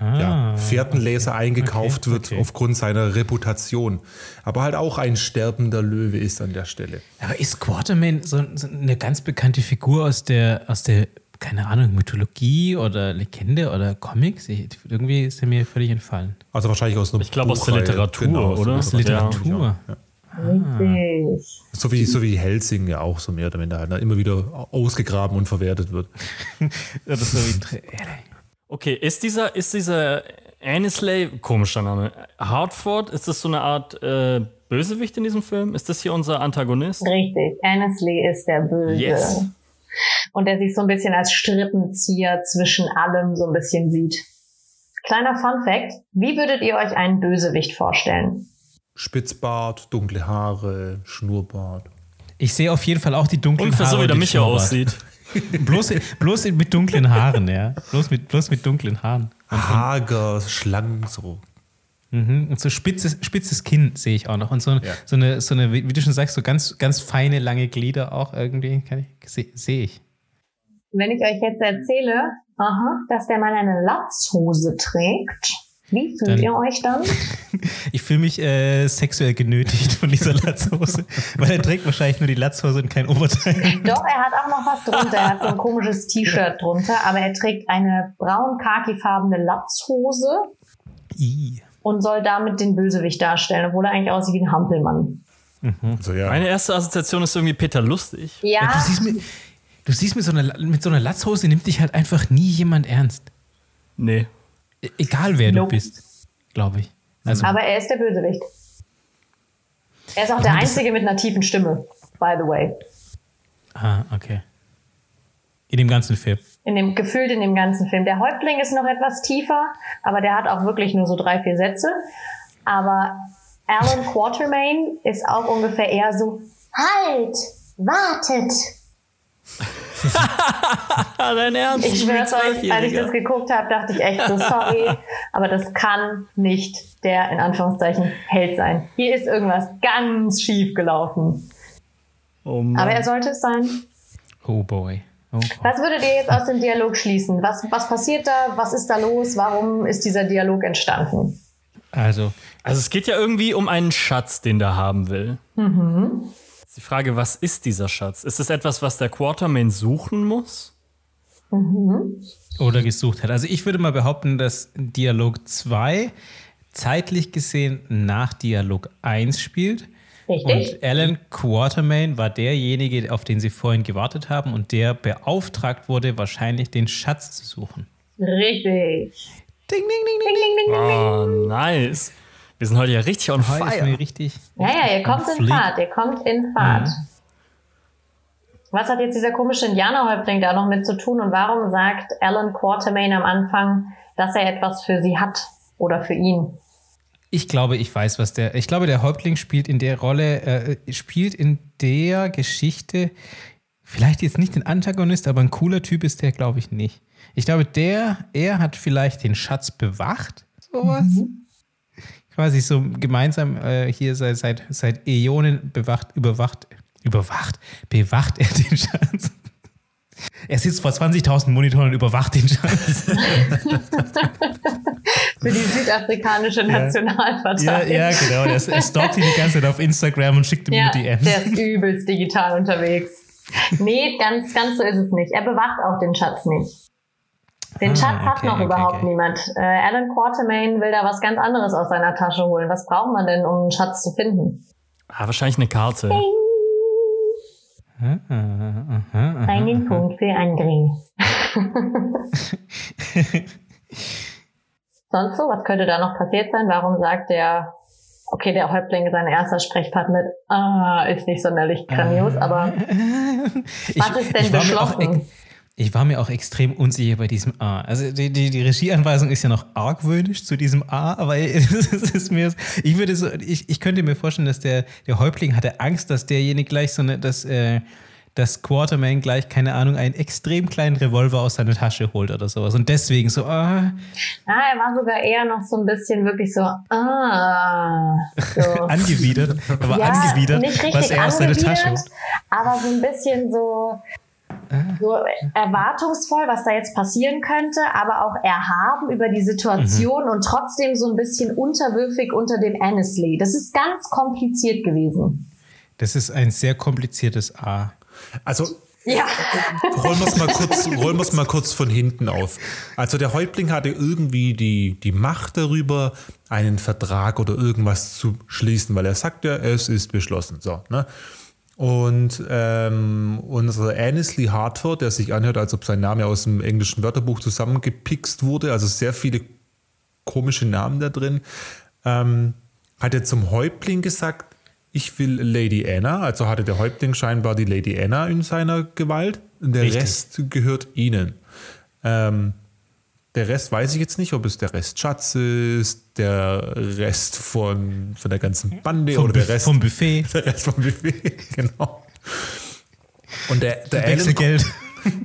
ja, Fährtenleser eingekauft okay, wird okay. aufgrund seiner Reputation. Aber halt auch ein sterbender Löwe ist an der Stelle. Aber ist Quartermain so, so eine ganz bekannte Figur aus der, aus der, keine Ahnung, Mythologie oder Legende oder Comics? Ich, irgendwie ist er mir völlig entfallen. Also wahrscheinlich aus einer Ich glaube, aus der. Literatur, Genau, oder? Aus Ja. Literatur. Ja. Richtig. So wie, so wie Helsing ja auch so mehr oder minder halt, ne, immer wieder ausgegraben und verwertet wird. *laughs* Das ist so wie, Tra- Okay, ist dieser, ist dieser Annesley, komischer Name, Hartford, ist das so eine Art äh, Bösewicht in diesem Film? Ist das hier unser Antagonist? Richtig. Annesley ist der Böse. Yes. Und der sich so ein bisschen als Strippenzieher zwischen allem so ein bisschen sieht. Kleiner Fun Fact. Wie würdet ihr euch einen Bösewicht vorstellen? Spitzbart, dunkle Haare, Schnurrbart. Ich sehe auf jeden Fall auch die dunklen Ungefähr Haare. so, wie der Micha aussieht. *laughs* Bloß, bloß mit dunklen Haaren, ja. Bloß mit, bloß mit dunklen Haaren. Hager, schlank, so. Mhm. Und so spitzes, spitzes Kinn sehe ich auch noch. Und so, Ja. so, eine, so eine, wie du schon sagst, so ganz, ganz feine, lange Glieder auch irgendwie. Sehe seh ich. Wenn ich euch jetzt erzähle, aha, dass der Mann eine Latzhose trägt, wie fühlt Dann- ihr euch dann? *laughs* Ich fühle mich äh, sexuell genötigt von dieser Latzhose, *laughs* weil er trägt wahrscheinlich nur die Latzhose und kein Oberteil. Doch, er hat auch noch was drunter. Er hat so ein komisches *laughs* T-Shirt drunter, aber er trägt eine braun-khakifarbene Latzhose I. und soll damit den Bösewicht darstellen, obwohl er eigentlich aussieht wie ein Hampelmann. Also ja. Meine erste Assoziation ist irgendwie Peter Lustig. Ja, Ja, du siehst, mit, du siehst mit, so einer, mit so einer Latzhose nimmt dich halt einfach nie jemand ernst. Nee. E- Egal wer Nope. du bist, glaube ich. Also, aber er ist der Bösewicht. Er ist auch der Ja, das- Einzige mit einer tiefen Stimme, by the way. ah, okay. In dem ganzen Film. In dem, gefühlt in dem ganzen Film. Der Häuptling ist noch etwas tiefer, aber der hat auch wirklich nur so drei, vier Sätze. Aber Alan Quatermain ist auch ungefähr eher so, halt, wartet. *laughs* Dein Ernst? Ich schwör's euch, als ich das geguckt habe, dachte ich echt so, sorry, aber das kann nicht der, in Anführungszeichen, Held sein. Hier ist irgendwas ganz schief gelaufen. Oh. Aber er sollte es sein. Oh boy. Oh. Was würdet ihr jetzt aus dem Dialog schließen? Was, was passiert da? Was ist da los? Warum ist dieser Dialog entstanden? Also, Also es geht ja irgendwie um einen Schatz, den der haben will. Ist die Frage, was ist dieser Schatz? Ist es etwas, was der Quartermain suchen muss? oder gesucht hat. Also ich würde mal behaupten, dass Dialog 2 zeitlich gesehen nach Dialog 1 spielt. Richtig? Und Alan Quatermain war derjenige, auf den sie vorhin gewartet haben und der beauftragt wurde, wahrscheinlich den Schatz zu suchen. Richtig. Ding, ding, ding, ding, Ding, ding, ding, ding. Oh, nice. Wir sind heute ja richtig on. Ist fire. mir richtig. Ja, ja, ihr kommt in. Fahrt. Ihr kommt in Fahrt. Was hat jetzt dieser komische Indianerhäuptling da noch mit zu tun und warum sagt Alan Quatermain am Anfang, dass er etwas für sie hat oder für ihn? Ich glaube, ich weiß, was der. Ich glaube, der Häuptling spielt in der Rolle, äh, spielt in der Geschichte vielleicht jetzt nicht den Antagonist, aber ein cooler Typ ist der, glaube ich, nicht. Ich glaube, der, er hat vielleicht den Schatz bewacht, sowas. Quasi so gemeinsam äh, hier seit, seit, seit Äonen bewacht, überwacht, überwacht, bewacht er den Schatz. Er sitzt vor 20.000 Monitoren und überwacht den Schatz. *laughs* Für die südafrikanische ja, Nationalpartei. ja, genau. Er, er stalkt ihn die ganze Zeit auf Instagram und schickt ihm Ja, nur DMs. der ist übelst digital unterwegs. Nee, ganz, ganz so ist es nicht. Er bewacht auch den Schatz nicht. Den Ah, Schatz hat okay, noch okay, überhaupt okay. niemand. Äh, Alan Quatermain will da was ganz anderes aus seiner Tasche holen. Was braucht man denn, um einen Schatz zu finden? Ah, wahrscheinlich eine Karte. Einen Punkt für André. *laughs* Sonst so? Was könnte da noch passiert sein? Warum sagt der, okay, der Häuptling, sein erster Sprechpart mit, ah, ist nicht sonderlich grandios, aber *laughs* was ist denn ich beschlossen? Ich war mir auch extrem unsicher bei diesem A. Also die, die, die Regieanweisung ist ja noch argwöhnisch zu diesem A, aber es *laughs* ist mir, ich würde so, ich, ich könnte mir vorstellen, dass der, der Häuptling hatte Angst, dass derjenige gleich so eine, dass, äh, dass Quarterman gleich, keine Ahnung, einen extrem kleinen Revolver aus seiner Tasche holt oder sowas. Und deswegen so, ah, Ah, er war sogar eher noch so ein bisschen wirklich so, ah, so. *laughs* angewidert. Er war angewidert, was er aus seiner Tasche holt. aber so ein bisschen so, so erwartungsvoll, was da jetzt passieren könnte, aber auch erhaben über die Situation Mhm. und trotzdem so ein bisschen unterwürfig unter dem Annesley. Das ist ganz kompliziert gewesen. Das ist ein sehr kompliziertes A. Also Ja, rollen wir es mal, *laughs* kurz- rollen wir's mal kurz von hinten auf. Also der Häuptling hatte irgendwie die, die Macht darüber, einen Vertrag oder irgendwas zu schließen, weil er sagt ja, es ist beschlossen. So, ne? Und ähm, unser Annesley Hartford, der sich anhört, als ob sein Name aus dem englischen Wörterbuch zusammengepickst wurde, also sehr viele komische Namen da drin, ähm, hat er zum Häuptling gesagt, ich will Lady Anna, also hatte der Häuptling scheinbar die Lady Anna in seiner Gewalt. Der Richtig. Rest gehört ihnen. Ähm, der Rest weiß ich jetzt nicht, ob es der Rest Schatz ist, der Rest von, von der ganzen Bande Vom, oder der Rest, vom Buffet, *laughs* der Rest vom Buffet. *laughs* genau. Und der, der, Alan, *laughs*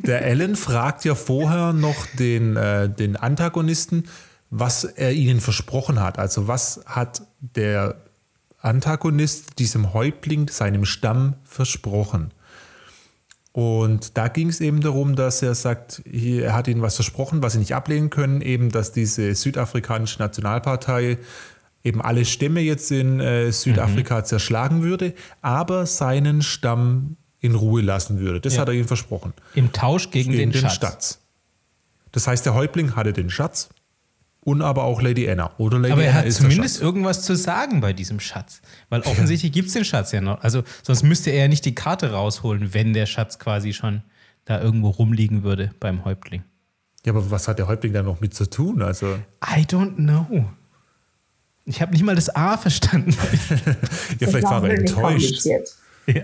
der Alan fragt ja vorher noch den, äh, den Antagonisten, was er ihnen versprochen hat. Also was hat der Antagonist diesem Häuptling, seinem Stamm versprochen? Und da ging es eben darum, dass er sagt, er hat ihnen was versprochen, was sie nicht ablehnen können, eben, dass diese südafrikanische Nationalpartei eben alle Stämme jetzt in äh, Südafrika zerschlagen würde, aber seinen Stamm in Ruhe lassen würde. Das Ja. hat er ihnen versprochen. Im Tausch gegen, Gegen den, den Schatz. Schatz. Das heißt, der Häuptling hatte den Schatz und aber auch Lady Anna. Oder Lady Aber er Anna hat ist zumindest irgendwas zu sagen bei diesem Schatz. Weil offensichtlich gibt es den Schatz ja noch. Also sonst müsste er ja nicht die Karte rausholen, wenn der Schatz quasi schon da irgendwo rumliegen würde beim Häuptling. Ja, aber was hat der Häuptling da noch mit zu tun? Also, I don't know. Ich habe nicht mal das A verstanden. *laughs* ja, vielleicht war er enttäuscht. kompliziert. Ja. *laughs*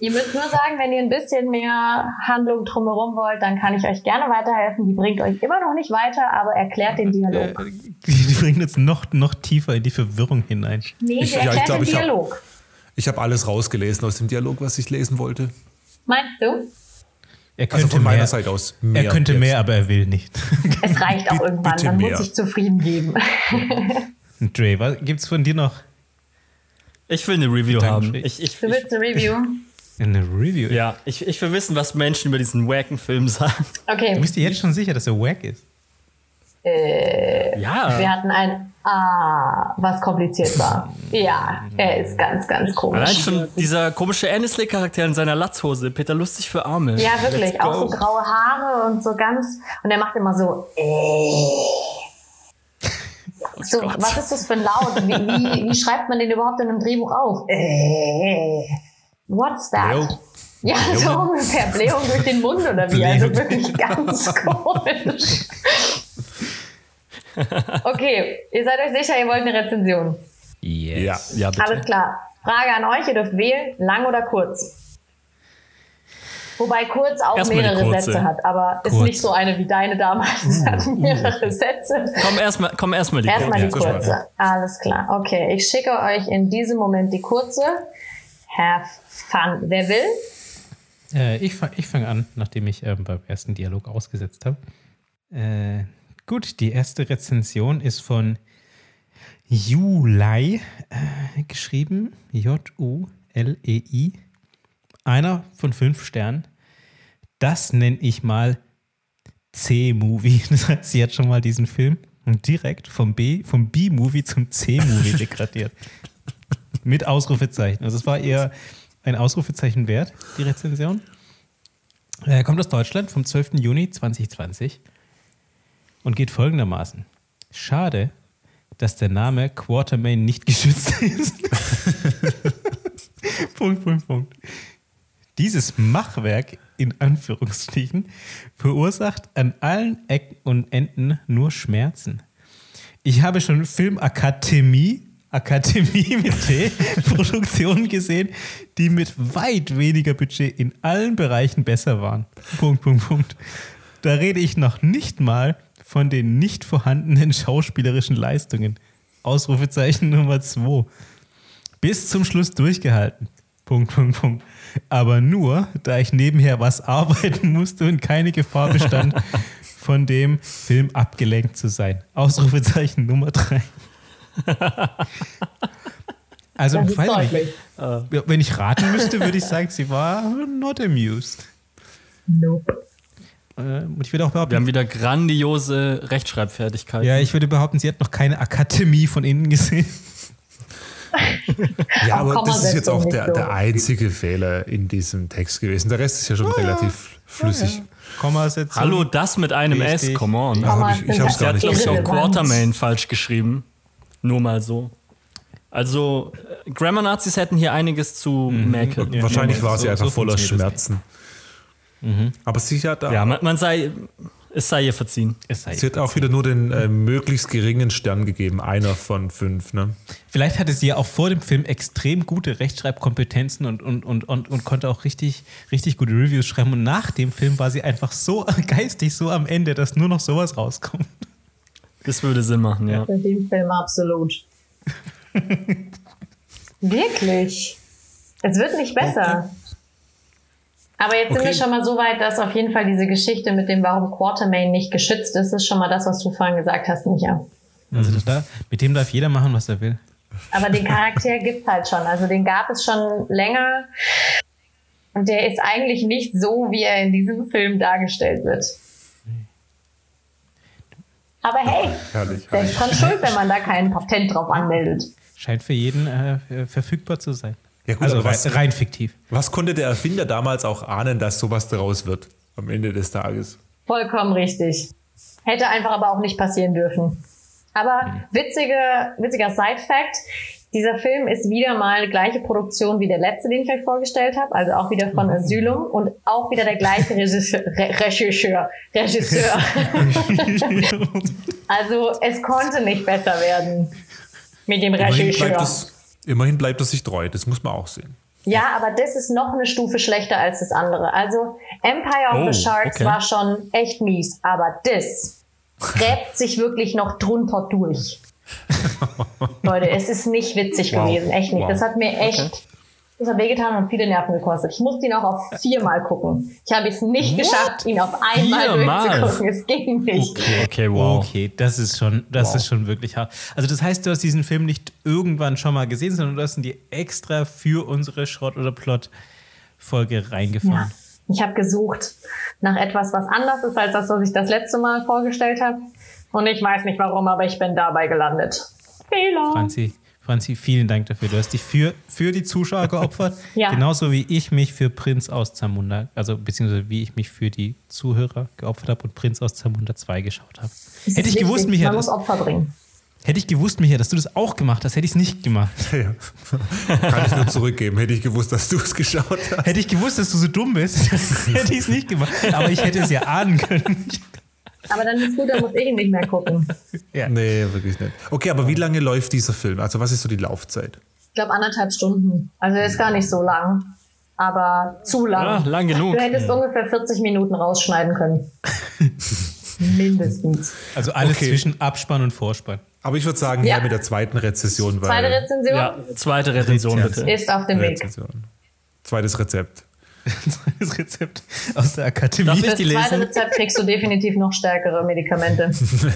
Ihr müsst nur sagen, wenn ihr ein bisschen mehr Handlung drumherum wollt, dann kann ich euch gerne weiterhelfen. Die bringt euch immer noch nicht weiter, aber erklärt den Dialog. Äh, Die bringen uns noch, noch tiefer in die Verwirrung hinein. Nee, ich- sie ja, ich erklärt glaub, den Dialog. Ich habe alles rausgelesen aus dem Dialog, was ich lesen wollte. Meinst du? Er Also könnte von meiner mehr. Seite aus. er könnte jetzt. mehr, aber er will nicht. *laughs* Es reicht auch irgendwann, man mehr. muss sich zufrieden geben. Dre, was gibt's von dir noch? Ich will eine Review haben. Ich, ich, Du ich, willst eine Review? Eine Review? ja, ich, ich will wissen, was Menschen über diesen wacken Film sagen. Okay, Du bist dir jetzt schon sicher, dass er wack ist. wir Ja. hatten ein Ah, was kompliziert war. Ja, er ist ganz, ganz Allein komisch. schon dieser komische Annesley-Charakter in seiner Latzhose. Peter Lustig für Arme. Ja, wirklich. Auch so graue Haare und so ganz. Und er macht immer so. Äh. So, Gott. was ist das für ein Laut? Wie, wie, wie schreibt man den überhaupt in einem Drehbuch auf? Äh. What's that? Blähung. Ja, so ungefähr. Blähung durch den Mund oder wie? Also Blähung. wirklich ganz *laughs* komisch. Okay, ihr seid euch sicher, ihr wollt eine Rezension. Yes. Ja. Ja, bitte. Alles klar. Frage an euch, ihr dürft wählen, lang oder kurz. Wobei kurz auch Erstmal mehrere. Sätze hat, aber ist Kurz. nicht so eine wie deine damals. Es *laughs* hat mehrere Sätze. Komm erstmal komm erst mal die Erstmal die kurze. kurze. Alles klar. Okay, ich schicke euch in diesem Moment die kurze. Have fun. Wer will? Äh, ich fange ich fang an, nachdem ich ähm, beim ersten Dialog ausgesetzt habe. Äh, gut, die erste Rezension ist von Julei äh, geschrieben. J-U-L-E-I. Einer von fünf Sternen. Das nenne ich mal C-Movie. *laughs* Das heißt, sie hat schon mal diesen Film direkt vom B, vom B-Movie zum C-Movie *laughs* degradiert. Mit Ausrufezeichen. Also es war eher ein Ausrufezeichen wert, die Rezension. Er kommt aus Deutschland vom 12. Juni 2020 und geht folgendermaßen. Schade, dass der Name Quartermain nicht *laughs* geschützt ist. Punkt, Punkt, Punkt. Dieses Machwerk in Anführungsstrichen verursacht an allen Ecken und Enden nur Schmerzen. Ich habe schon Filmakademie, Akademie *laughs* mit T, Produktionen gesehen, die mit weit weniger Budget in allen Bereichen besser waren. Punkt, Punkt, Punkt. Da rede ich noch nicht mal von den nicht vorhandenen *laughs* schauspielerischen Leistungen. Ausrufezeichen Nummer 2. Bis zum Schluss durchgehalten. Punkt, Punkt, Punkt. Aber nur, da ich nebenher was *laughs* arbeiten musste und keine Gefahr bestand, von dem Film abgelenkt zu sein. Ausrufezeichen Nummer 3. *laughs* Also, weiß nicht, Ja, wenn ich raten müsste, würde ich sagen, sie war not amused. Nope. Äh, Und ich würde auch Wir haben behaupten, wieder grandiose Rechtschreibfertigkeiten. ja, ich würde behaupten, sie hat noch keine Akademie von innen gesehen. *laughs* Ja, aber das ist jetzt auch der, so. der einzige Fehler in diesem Text gewesen. Der Rest ist ja schon relativ flüssig. Kommasetzung. Hallo, das mit einem Richtig. S, come on. Ja, hab ich, ich hab's Sie gar nicht glaube ich, auch gesehen. Irrelevant. Quartermain falsch geschrieben. Nur mal so. Also, äh, Grammar Nazis hätten hier einiges zu mäkeln. Ja, Wahrscheinlich ja, war so- sie einfach so voller. Schmerzen. Aber sie hat, Ja, man, man sei, es sei ihr verziehen. Es sei sie hat auch wieder nur den äh, möglichst geringen Stern gegeben. Einer von fünf. Ne? Vielleicht hatte sie ja auch vor dem Film extrem gute Rechtschreibkompetenzen und, und, und, und, und konnte auch richtig, richtig gute Reviews schreiben. Und nach dem Film war sie einfach so *laughs* geistig so am Ende, dass nur noch sowas rauskommt. Das würde Sinn machen, ja. In dem Film absolut. *laughs* Wirklich. Es wird nicht besser. Aber jetzt sind Okay. wir schon mal so weit, dass auf jeden Fall diese Geschichte mit dem, warum Quartermain nicht geschützt ist, ist schon mal das, was du vorhin gesagt hast, Micha. Also da, mit dem darf jeder machen, was er will. Aber den Charakter *laughs* gibt's halt schon. Also den gab es schon länger. Und der ist eigentlich nicht so, wie er in diesem Film dargestellt wird. Aber hey, Herrlich. selbst dran schuld, wenn man da kein Patent drauf anmeldet. Scheint für jeden äh, verfügbar zu sein. Ja, gut, also aber rein, was- rein fiktiv. Was konnte der Erfinder damals auch ahnen, dass sowas daraus wird am Ende des Tages? Vollkommen richtig. Hätte einfach aber auch nicht passieren dürfen. Aber witzige, witziger Side-Fact. Dieser Film ist wieder mal gleiche Produktion wie der letzte, den ich euch vorgestellt habe. Also auch wieder von Asylum und auch wieder der gleiche Regisseur. *laughs* Re Regisseur. Regisseur. *laughs* also es konnte nicht besser werden mit dem Immerhin bleibt, Regisseur. es, immerhin bleibt es sich treu, das muss man auch sehen. Ja, aber das ist noch eine Stufe schlechter als das andere. Also Empire of Oh, the Sharks okay. war schon echt mies, aber das gräbt *laughs* sich wirklich noch drunter durch. *laughs* Leute, es ist nicht witzig Wow. gewesen, echt nicht. Wow. Das hat mir echt, das hat wehgetan und viele Nerven gekostet. Ich musste ihn auch auf viermal gucken. Ich habe es nicht geschafft, ihn auf einmal Viermal? durchzugucken. Es ging nicht. Okay, wow. Okay, das ist schon, das ist schon wirklich hart. Also das heißt, du hast diesen Film nicht irgendwann schon mal gesehen, sondern du hast ihn dir extra für unsere Schrott- oder Plot-Folge reingefahren. Ja. Ich habe gesucht nach etwas, was anders ist als das, was ich das letzte Mal vorgestellt habe. Und ich weiß nicht warum, aber ich bin dabei gelandet. Fehler. Franzi, Franzi, vielen Dank dafür. Du hast dich für, für die Zuschauer geopfert. *laughs* Ja. Genauso wie ich mich für Prinz aus Zamunda, also beziehungsweise wie ich mich für die Zuhörer geopfert habe und Prinz aus Zamunda 2 geschaut habe. Das Hätte ich gewusst, wichtig. Micha, Man muss Opfer bringen. hätte ich gewusst, Micha, dass du das auch gemacht hast, hätte ich es nicht gemacht. *laughs* Ja. Kann ich nur zurückgeben. Hätte ich gewusst, dass du es geschaut hast. Hätte ich gewusst, dass du so dumm bist, *laughs* hätte ich es nicht gemacht. Aber ich hätte es ja ahnen können. Aber dann ist gut, dann muss ich ihn nicht mehr gucken. *laughs* Ja. Nee, wirklich nicht. Okay, aber wie lange läuft dieser Film? Also was ist so die Laufzeit? Ich glaube anderthalb Stunden. Also er ist gar nicht so lang. Aber zu lang. Ja, lang genug. Du hättest ungefähr 40 Minuten rausschneiden können. *laughs* Mindestens. Also alles Okay. zwischen Abspann und Vorspann. Aber ich würde sagen, Ja. mit der zweiten Rezession. Weil Zweite Rezension Ja, zweite Rezension Rezension. bitte. ist auf dem Weg. Rezension. Zweites Rezept. *laughs* Das Rezept aus der Akademie. Darf ich Das die zweite lesen? Rezept kriegst du definitiv noch stärkere Medikamente.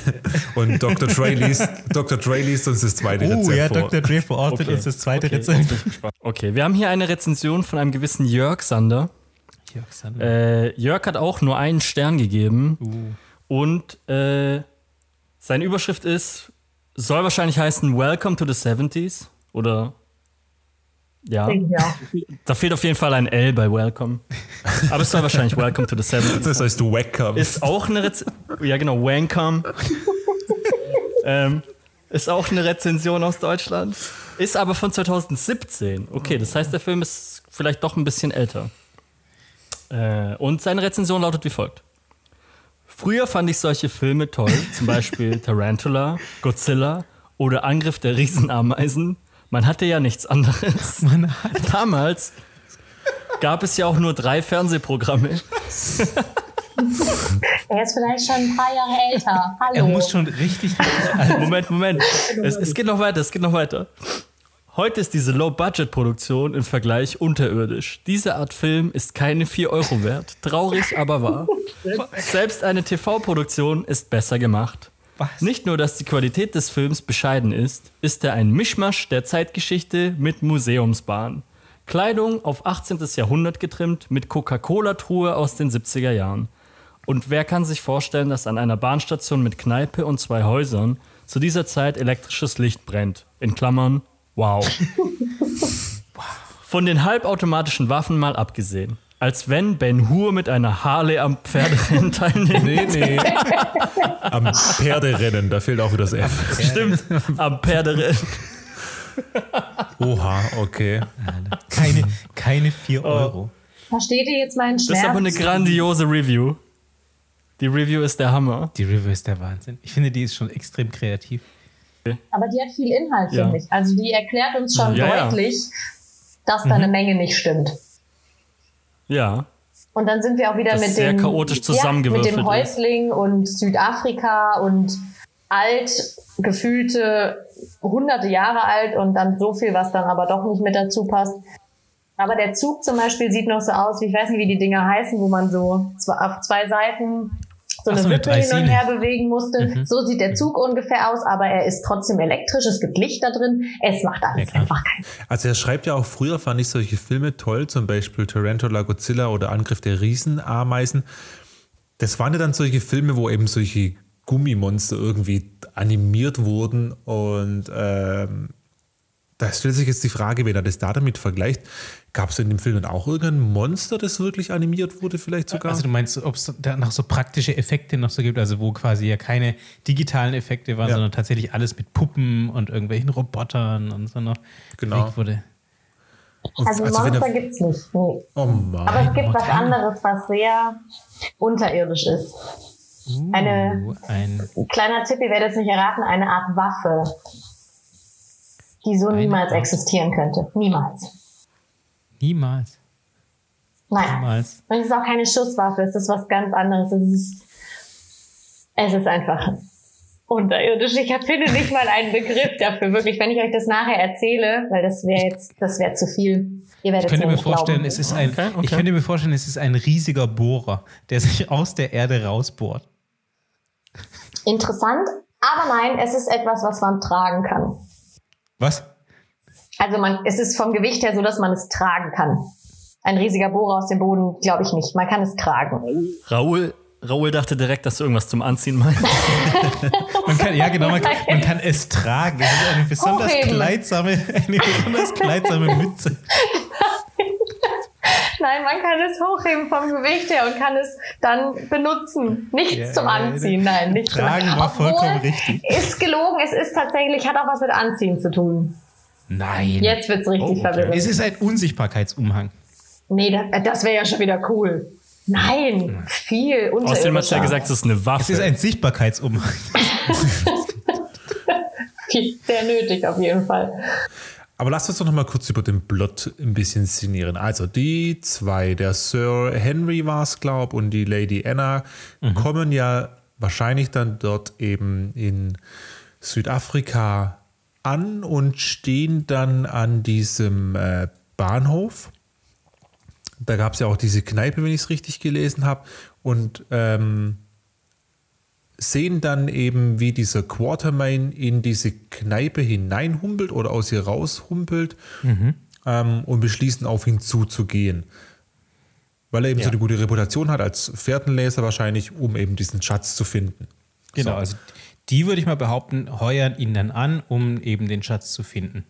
*laughs* Und Dr. Dre liest, Dr. Dre liest uns das zweite Oh, Rezept ja, vor. Dr. Dre verortet Okay. uns das zweite Okay, Rezept. Okay, wir haben hier eine Rezension von einem gewissen Jörg Sander. Jörg Sander. Äh, Jörg hat auch nur einen Stern gegeben. Uh. Und äh, seine Überschrift ist, soll wahrscheinlich heißen Welcome to the 70s. Oder ja, ja. da fehlt auf jeden Fall ein L bei Welcome. Aber es soll wahrscheinlich Welcome to the 70s. Das heißt, du Wackham. Ist auch eine Rezension. Ja, genau, Wancom. ähm, ist auch eine Rezension aus Deutschland. Ist aber von 2017. Okay, das heißt, der Film ist vielleicht doch ein bisschen älter. Äh, und seine Rezension lautet wie folgt. Früher fand ich solche Filme toll, zum Beispiel *laughs* Tarantula, Godzilla oder Angriff der Riesenameisen. Man hatte ja nichts anderes. *laughs* Damals gab es ja auch nur drei Fernsehprogramme. *laughs* Er ist vielleicht schon ein paar Jahre älter. Hallo. Er muss schon richtig. *laughs* Moment, Moment. Es, es geht noch weiter, es geht noch weiter. Heute ist diese Low-Budget-Produktion im Vergleich unterirdisch. Diese Art Film ist keine 4 Euro wert. Traurig, aber wahr. Selbst eine TV-Produktion ist besser gemacht. Was? Nicht nur, dass die Qualität des Films bescheiden ist, ist er ein Mischmasch der Zeitgeschichte mit Museumsbahn. Kleidung auf 18. Jahrhundert getrimmt mit Coca-Cola-Truhe aus den 70er Jahren. Und wer kann sich vorstellen, dass an einer Bahnstation mit Kneipe und zwei Häusern zu dieser Zeit elektrisches Licht brennt? In Klammern, wow. *laughs* Von den halbautomatischen Waffen mal abgesehen. Als wenn Ben Hur mit einer Harley am Pferderennen *laughs* teilnimmt. nee, nee. Am Pferderennen, da fehlt auch wieder das F. *laughs* Stimmt, am Pferderennen. Oha, okay. Keine, keine 4 Euro. Versteht ihr jetzt meinen Das Schmerz? ist aber eine grandiose Review. Die Review ist der Hammer. Die River ist der Wahnsinn. Ich finde, die ist schon extrem kreativ. aber die hat viel Inhalt, Ja. finde ich. Also die erklärt uns schon Ja, ja. deutlich, dass da eine Menge nicht stimmt. Ja. Und dann sind wir auch wieder Das mit sehr dem, chaotisch ja, mit zusammengewürfelt dem ist. Häusling und Südafrika und alt, gefühlte hunderte Jahre alt und dann so viel, was dann aber doch nicht mit dazu passt. Aber der Zug zum Beispiel sieht noch so aus, wie ich weiß nicht, wie die Dinger heißen, wo man so auf zwei Seiten so eine so, eine Wippe hin und her bewegen musste. So sieht der Zug ungefähr aus, aber er ist trotzdem elektrisch, es gibt Licht da drin. Es macht alles klar. einfach keinen Also er schreibt ja auch, früher fand ich solche Filme toll, zum Beispiel Tarantula, Godzilla oder Angriff der Riesenameisen. Das waren ja dann solche Filme, wo eben solche Gummimonster irgendwie animiert wurden und ähm, da stellt sich jetzt die Frage, wenn er das da damit vergleicht, gab es in dem Film dann auch irgendein Monster, das wirklich animiert wurde, vielleicht sogar? Also du meinst, ob es da noch so praktische Effekte noch so gibt, also wo quasi ja keine digitalen Effekte waren, Ja. sondern tatsächlich alles mit Puppen und irgendwelchen Robotern und so noch Genau. bewegt wurde. Also, Also Monster er- gibt's nicht. Nee. oh Mann. Aber es gibt was keine. anderes, was sehr unterirdisch ist. Eine, Uh, ein, kleiner Tipp, ihr werdet es nicht erraten, eine Art Waffe, die so Eine niemals Waffe. existieren könnte. Niemals. Niemals, Nein. niemals. Und es ist auch keine Schusswaffe, es ist was ganz anderes. Es ist, es ist einfach unterirdisch. Ich finde nicht mal einen Begriff dafür, wirklich. Wenn ich euch das nachher erzähle, weil das wäre jetzt, das wäre zu viel. Ihr werdet Ich könnte mir vorstellen, glauben. es ist ein, Okay, okay. ich könnte mir vorstellen, es ist ein riesiger Bohrer, der sich aus der Erde rausbohrt. Interessant, aber nein, es ist etwas, was man tragen kann. Was? Also man, es ist vom Gewicht her so, dass man es tragen kann. Ein riesiger Bohrer aus dem Boden, glaube ich nicht. Man kann es tragen. Raoul, Raoul dachte direkt, dass du irgendwas zum Anziehen meinst. *laughs* Man kann, ja, genau, man kann, man kann es tragen. Es ist eine besonders Hochheben. kleidsame, eine besonders kleidsame Mütze. *laughs* Nein, man kann es hochheben vom Gewicht her und kann es dann benutzen. Nichts Ja, zum Anziehen, nein, nichts zum Tragen war Obwohl, vollkommen richtig. Ist gelogen, es ist tatsächlich, hat auch was mit Anziehen zu tun. Nein. Jetzt wird's richtig Oh, okay. verwirrend. Es ist ein Unsichtbarkeitsumhang. Nee, das, das wäre ja schon wieder cool. Nein, viel Außerdem hat er unterirdischer. gesagt, es ist eine Es ist Waffe. ein Sichtbarkeitsumhang. *laughs* Sehr nötig auf jeden Fall. Aber lasst uns doch noch mal kurz über den Plot ein bisschen sinnieren. Also die zwei, der Sir Henry war es, glaube und die Lady Anna, kommen ja wahrscheinlich dann dort eben in Südafrika an und stehen dann an diesem äh, Bahnhof. Da gab es ja auch diese Kneipe, wenn ich es richtig gelesen habe. Und ähm, sehen dann eben, wie dieser Quartermain in diese Kneipe hineinhumpelt oder aus ihr raushumpelt ähm, und beschließen, auf ihn zuzugehen. Weil er eben so Ja. eine gute Reputation hat als Fährtenleser wahrscheinlich, um eben diesen Schatz zu finden. Genau, So. also die würde ich mal behaupten, heuern ihn dann an, um eben den Schatz zu finden.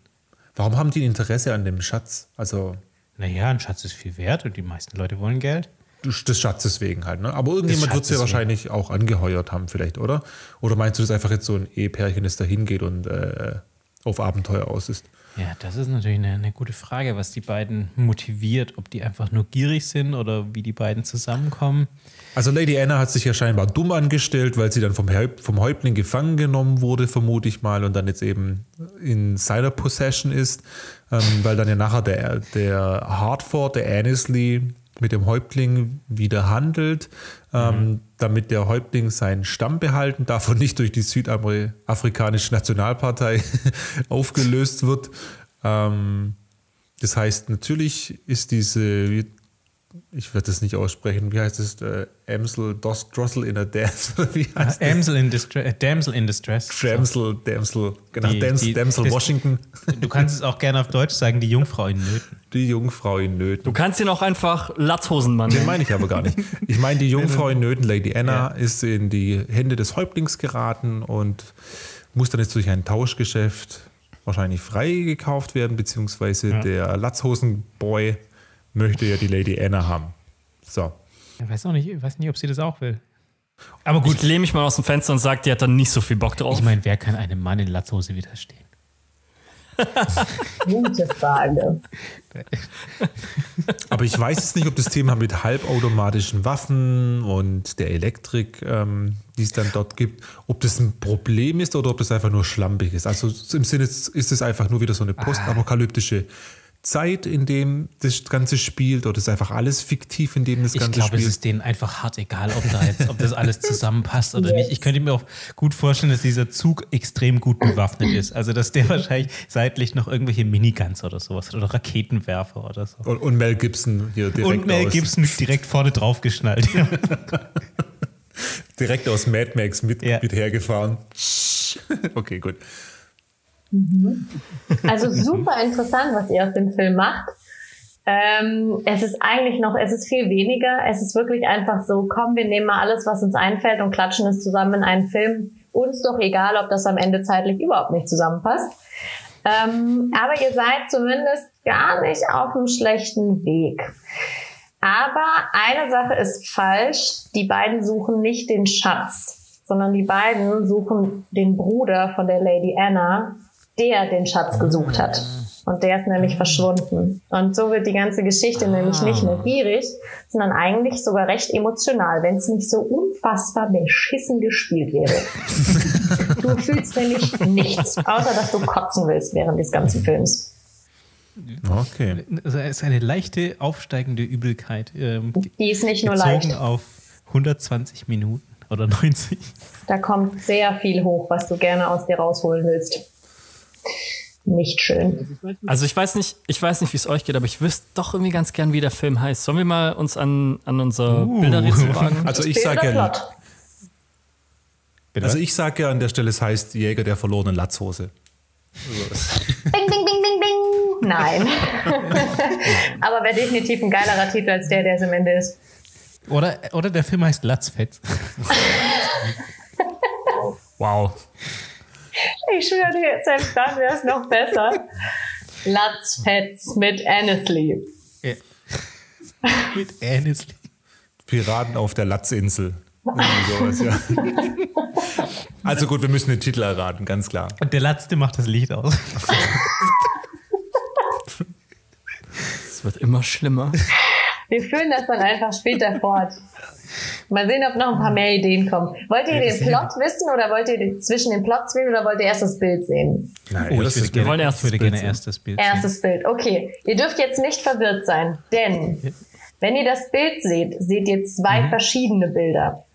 Warum haben die ein Interesse an dem Schatz? Also Naja, ein Schatz ist viel wert und die meisten Leute wollen Geld. des Schatzes wegen halt. Ne? Aber irgendjemand wird es ja Schatzes wegen. wahrscheinlich auch angeheuert haben, vielleicht, oder? Oder meinst du, das ist einfach jetzt so ein Ehepärchen, das da hingeht und äh, auf Abenteuer aus ist? Ja, das ist natürlich eine, eine gute Frage, was die beiden motiviert, ob die einfach nur gierig sind oder wie die beiden zusammenkommen. Also Lady Anna hat sich ja scheinbar dumm angestellt, weil sie dann vom, Häupt, vom Häuptling gefangen genommen wurde, vermute ich mal, und dann jetzt eben in seiner Possession ist, ähm, weil dann ja nachher der, der Hartford, der Annesley mit dem Häuptling wieder handelt, ähm, damit der Häuptling seinen Stamm behalten darf und nicht durch die südafrikanische Nationalpartei *laughs* aufgelöst wird. Ähm, das heißt, natürlich ist diese, ich werde das nicht aussprechen, wie heißt es, äh, Amsel, Dos, Drossel in a *laughs* wie heißt das? Damsel in, Distre äh, Damsel in Distress. Damsel, Damsel, genau, Die- Damsel, die- Damsel Washington, Du kannst es auch gerne auf Deutsch sagen, die Jungfrau in Nöten. Die Jungfrau in Nöten. Du kannst ihn auch einfach Latzhosenmann Den nennen. meine ich aber gar nicht. Ich meine, die *laughs* Jungfrau in Nöten, Lady Anna, ist in die Hände des Häuptlings geraten und muss dann jetzt durch ein Tauschgeschäft wahrscheinlich freigekauft werden, beziehungsweise der Latzhosenboy möchte ja die Lady Anna haben. So. Ich weiß auch nicht, ich weiß nicht, ob sie das auch will. Aber Gut, gut, ich lehne mich mal aus dem Fenster und sage, die hat dann nicht so viel Bock drauf. ich meine, wer kann einem Mann in Latzhose widerstehen? Gute Frage. Aber ich weiß jetzt nicht, ob das Thema mit halbautomatischen Waffen und der Elektrik, ähm, die es dann dort gibt, ob das ein Problem ist oder ob das einfach nur schlampig ist. Also im Sinne ist es einfach nur wieder so eine postapokalyptische Zeit, in dem das Ganze spielt oder ist einfach alles fiktiv, in dem das Ich Ganze glaube, es spielt. ist denen einfach hart egal, ob, da jetzt, ob das alles *laughs* zusammenpasst oder Yes. nicht. Ich könnte mir auch gut vorstellen, dass dieser Zug extrem gut bewaffnet ist. Also, dass der wahrscheinlich seitlich noch irgendwelche Miniguns oder sowas oder Raketenwerfer oder so. Und, und Mel Gibson hier direkt, Und Mel aus, Gibson direkt vorne drauf geschnallt. *laughs* direkt aus Mad Max mit, Ja. mit hergefahren. *laughs* Okay, gut. Also super interessant, was ihr aus dem Film macht. Ähm, es ist eigentlich noch, es ist viel weniger. Es ist wirklich einfach so, komm, wir nehmen mal alles, was uns einfällt und klatschen es zusammen in einen Film. Uns doch egal, ob das am Ende zeitlich überhaupt nicht zusammenpasst. Ähm, aber ihr seid zumindest gar nicht auf einem schlechten Weg. Aber eine Sache ist falsch. Die beiden suchen nicht den Schatz, sondern die beiden suchen den Bruder von der Lady Anna, der den Schatz gesucht hat. Und der ist nämlich verschwunden. Und so wird die ganze Geschichte nämlich nicht nur gierig, sondern eigentlich sogar recht emotional, wenn es nicht so unfassbar beschissen gespielt wäre. *laughs* du fühlst nämlich nichts, außer dass du kotzen willst während des ganzen Films. Okay. Also, es ist eine leichte aufsteigende Übelkeit. Ähm, Die ist nicht nur leicht. auf 120 Minuten oder 90. Da kommt sehr viel hoch, was du gerne aus dir rausholen willst. Nicht schön. Also ich weiß nicht, ich weiß nicht, wie es euch geht, aber ich wüsste doch irgendwie ganz gern, wie der Film heißt. Sollen wir mal uns an, an unser Bilderrätsel *laughs* wagen? Also ich sage ja, also ich sage ja an der Stelle, es heißt Jäger der verlorenen Latzhose. *laughs* Bing, bing, bing, bing, bing. Nein. *laughs* Aber wäre definitiv ein geilerer Titel als der, der es am Ende ist. Oder, oder der Film heißt Latzfetz. Wow. Ich schwöre dir, selbst dann wäre es noch besser. Latzfetz mit Annesley. Ja. Mit Annesley. Piraten auf der Latzinsel. Sowas, ja. Also gut, wir müssen den Titel erraten, ganz klar. Und der Latzte macht das Licht aus. *laughs* Es wird immer schlimmer. Wir führen das dann einfach später fort. Mal sehen, ob noch ein paar mehr Ideen kommen. Wollt ihr den Plot wissen oder wollt ihr zwischen den Plots wählen oder wollt ihr erst das Bild sehen? Nein, Oh, das ich würde ist, gerne, wollen erst ich würde das Bild gerne sehen. erst das Bild sehen. Erstes Bild. Okay. Ihr dürft jetzt nicht verwirrt sein, denn wenn ihr das Bild seht, seht ihr zwei verschiedene Bilder.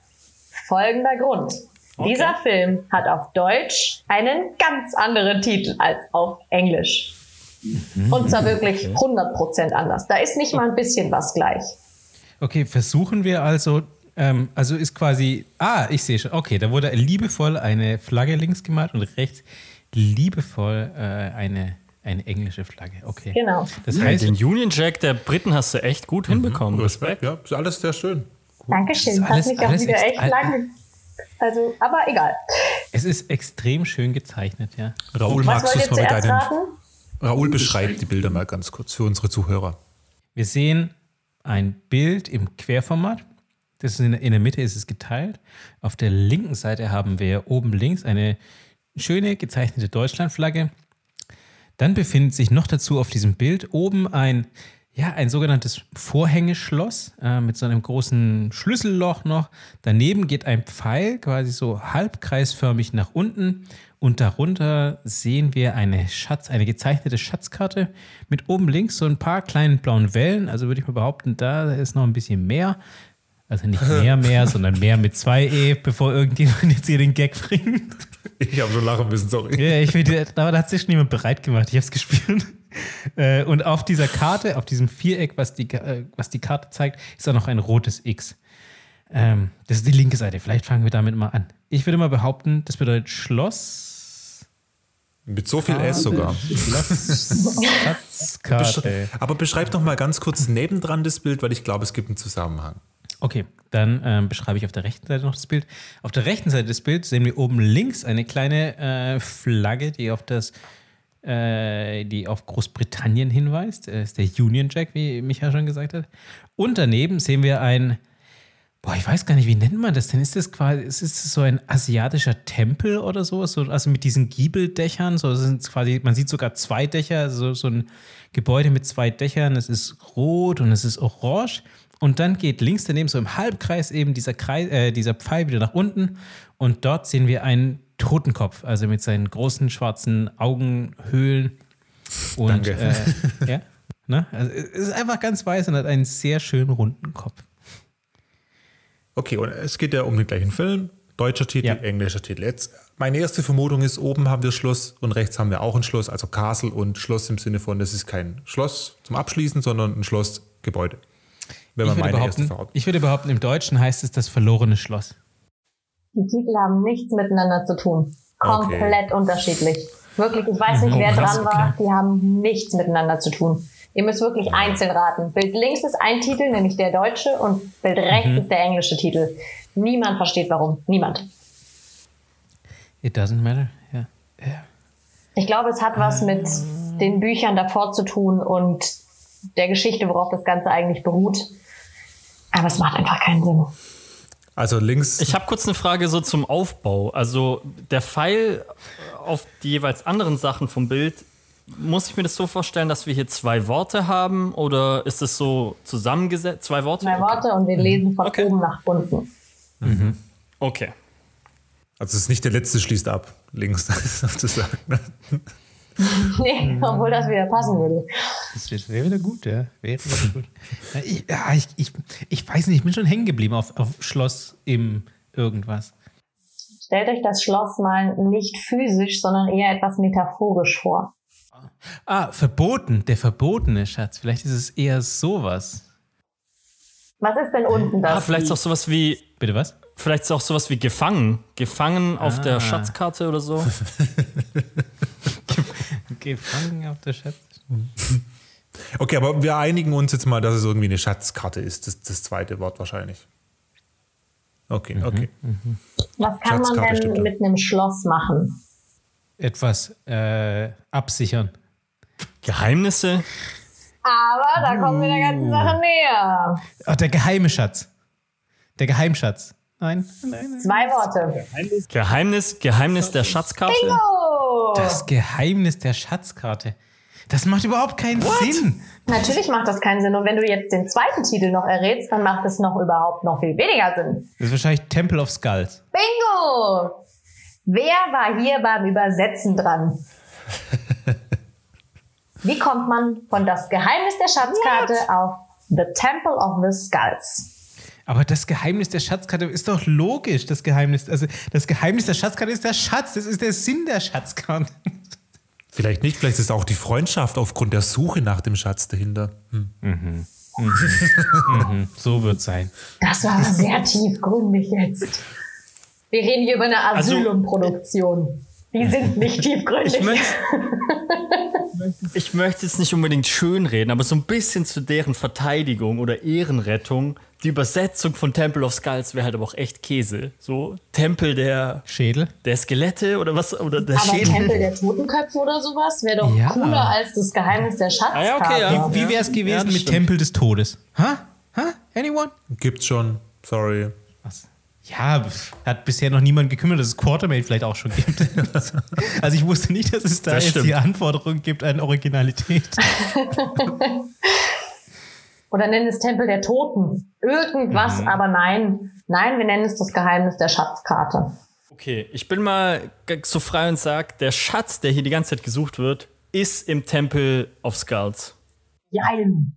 Folgender Grund. Dieser Film hat auf Deutsch einen ganz anderen Titel als auf Englisch. Und zwar wirklich 100% anders. Da ist nicht mal ein bisschen was gleich. Okay, versuchen wir also, ähm, also ist quasi, ah, ich sehe schon, okay, da wurde liebevoll eine Flagge links gemalt und rechts liebevoll äh, eine, eine englische Flagge. Okay. Genau. Das heißt, den Union Jack der Briten hast du echt gut hinbekommen. Respekt. Ja, ist alles sehr schön. Dankeschön. Das alles- Hat mich auch wieder echt lange. Also, aber egal. es ist extrem schön gezeichnet, ja. Raoul, Was magst du es mal mit deinen. raten? Raoul beschreibt die Bilder mal ganz kurz für unsere Zuhörer. Wir sehen ein Bild im Querformat. Das ist in, der- in der Mitte ist es geteilt. Auf der linken Seite haben wir oben links eine schöne gezeichnete Deutschlandflagge. Dann befindet sich noch dazu auf diesem Bild oben ein, ja, ein sogenanntes Vorhängeschloss äh, mit so einem großen Schlüsselloch noch. Daneben geht ein Pfeil quasi so halbkreisförmig nach unten und darunter sehen wir eine Schatz, eine gezeichnete Schatzkarte mit oben links so ein paar kleinen blauen Wellen. Also würde ich mal behaupten, da ist noch ein bisschen mehr. Also nicht *laughs* mehr, mehr, sondern mehr mit zwei E, bevor irgendjemand jetzt hier den Gag bringt. Ich habe schon lachen müssen, sorry. Ja, ich finde, da hat sich schon jemand bereit gemacht. Ich habe es gespürt. Äh, Und auf dieser Karte, auf diesem Viereck, was die, äh, was die Karte zeigt, ist auch noch ein rotes X. Ähm, das ist die linke Seite. Vielleicht fangen wir damit mal an. Ich würde mal behaupten, das bedeutet Schloss. Mit so viel S sogar. Schloss Schatzkarte. Aber beschreib doch mal ganz kurz nebendran das Bild, weil ich glaube, es gibt einen Zusammenhang. Okay, dann ähm, beschreibe ich auf der rechten Seite noch das Bild. Auf der rechten Seite des Bildes sehen wir oben links eine kleine äh, Flagge, die auf das, äh, die auf Großbritannien hinweist. Das ist der Union Jack, wie Micha schon gesagt hat. Und daneben sehen wir ein, boah, ich weiß gar nicht, wie nennt man das denn? Ist das quasi, ist es so ein asiatischer Tempel oder so? so also mit diesen Giebeldächern, so sind quasi, man sieht sogar zwei Dächer, so, so ein Gebäude mit zwei Dächern. Es ist rot und es ist orange. Und dann geht links daneben so im Halbkreis eben dieser, Kreis, äh, dieser Pfeil wieder nach unten. Und dort sehen wir einen Totenkopf, also mit seinen großen schwarzen Augenhöhlen. Und Danke. Äh, ja, ne? also, es ist einfach ganz weiß und hat einen sehr schönen runden Kopf. Okay, und es geht ja um den gleichen Film. Deutscher Titel, Ja. englischer Titel. Jetzt, meine erste Vermutung ist, oben haben wir Schloss und rechts haben wir auch ein Schloss, also Castle und Schloss im Sinne von, das ist kein Schloss zum Abschließen, sondern ein Schlossgebäude. Wenn Ich man würde, meine erste Vermutung. ich würde behaupten, im Deutschen heißt es das verlorene Schloss. Die Titel haben nichts miteinander zu tun. Okay. Komplett unterschiedlich. Wirklich, ich weiß nicht, Oh, wer krass, dran war. Die haben nichts miteinander zu tun. Ihr müsst wirklich einzeln raten. Bild links ist ein Titel, nämlich der deutsche, und Bild rechts Mhm. ist der englische Titel. Niemand versteht warum. Niemand. It doesn't matter. Ja. Ich glaube, es hat was mit den Büchern davor zu tun und der Geschichte, worauf das Ganze eigentlich beruht. Aber es macht einfach keinen Sinn. Also links, Ich habe kurz eine Frage so zum Aufbau. Also der Pfeil auf die jeweils anderen Sachen vom Bild, muss ich mir das so vorstellen, dass wir hier zwei Worte haben oder ist es so zusammengesetzt? Zwei Worte? Zwei Worte und wir lesen von Okay. oben nach unten. Okay. also es ist nicht der letzte schließt ab, links *laughs* sozusagen. *laughs* Nee, obwohl das wieder passen würde. Das wäre wieder gut, ja. Wäre wieder gut. Ja, ich, ja, ich, ich, ich weiß nicht, ich bin schon hängen geblieben auf, auf Schloss im irgendwas. Stellt euch das Schloss mal nicht physisch, sondern eher etwas metaphorisch vor. Ah, verboten, der verbotene Schatz. Vielleicht ist es eher sowas. Was ist denn unten das? Ah, vielleicht ist auch sowas wie, Bitte was? vielleicht ist auch sowas wie gefangen. Gefangen auf Ah. der Schatzkarte oder so. *laughs* Gefangen auf der Schatz. Okay, aber wir einigen uns jetzt mal, dass es irgendwie eine Schatzkarte ist, das, das zweite Wort wahrscheinlich. Okay, okay. Was kann man Schatzkarte denn mit einem Schloss machen? Etwas äh, absichern. Geheimnisse? Aber da kommen wir der ganzen Sache näher. Ach, der geheime Schatz. Der Geheimschatz. Nein. Zwei Worte. Geheimnis, Geheimnis der Schatzkarte? Oh, Das Geheimnis der Schatzkarte. Das macht überhaupt keinen Sinn. natürlich macht das keinen Sinn. Und wenn du jetzt den zweiten Titel noch errätst, dann macht es noch überhaupt noch viel weniger Sinn. Das ist wahrscheinlich Temple of Skulls. Bingo! Wer war hier beim Übersetzen dran? *laughs* Wie kommt man von das Geheimnis der Schatzkarte auf The Temple of the Skulls? Aber das Geheimnis der Schatzkarte ist doch logisch. Das Geheimnis, also das Geheimnis der Schatzkarte ist der Schatz. Das ist der Sinn der Schatzkarte. Vielleicht nicht, vielleicht ist auch die Freundschaft aufgrund der Suche nach dem Schatz dahinter. Hm. So wird sein. Das war sehr tiefgründig jetzt. Wir reden hier über eine Also- Asylumproduktion. Die sind nicht *laughs* tiefgründig. Ich möchte, *laughs* ich möchte jetzt nicht unbedingt schönreden, aber so ein bisschen zu deren Verteidigung oder Ehrenrettung. Die Übersetzung von Temple of Skulls wäre halt aber auch echt Käse. So Tempel der, Schädel? der Skelette oder was? Oder der Aber Schädel. Tempel der Totenköpfe oder sowas wäre doch Ja. cooler als das Geheimnis der Schatzkarte. Ah ja, okay, ja. Wie wäre es gewesen mit stimmt. Tempel des Todes? Ha? Ha? Anyone? Gibt's schon. Sorry. Ja, hat bisher noch niemand gekümmert, dass es Quartermain vielleicht auch schon gibt. *laughs* also ich wusste nicht, dass es da Das jetzt stimmt. die Anforderung gibt an Originalität. *laughs* Oder nennen es Tempel der Toten. Irgendwas, Mhm. aber nein. Nein, wir nennen es das Geheimnis der Schatzkarte. Okay, ich bin mal so frei und sag, der Schatz, der hier die ganze Zeit gesucht wird, ist im Temple of Skulls. Jein.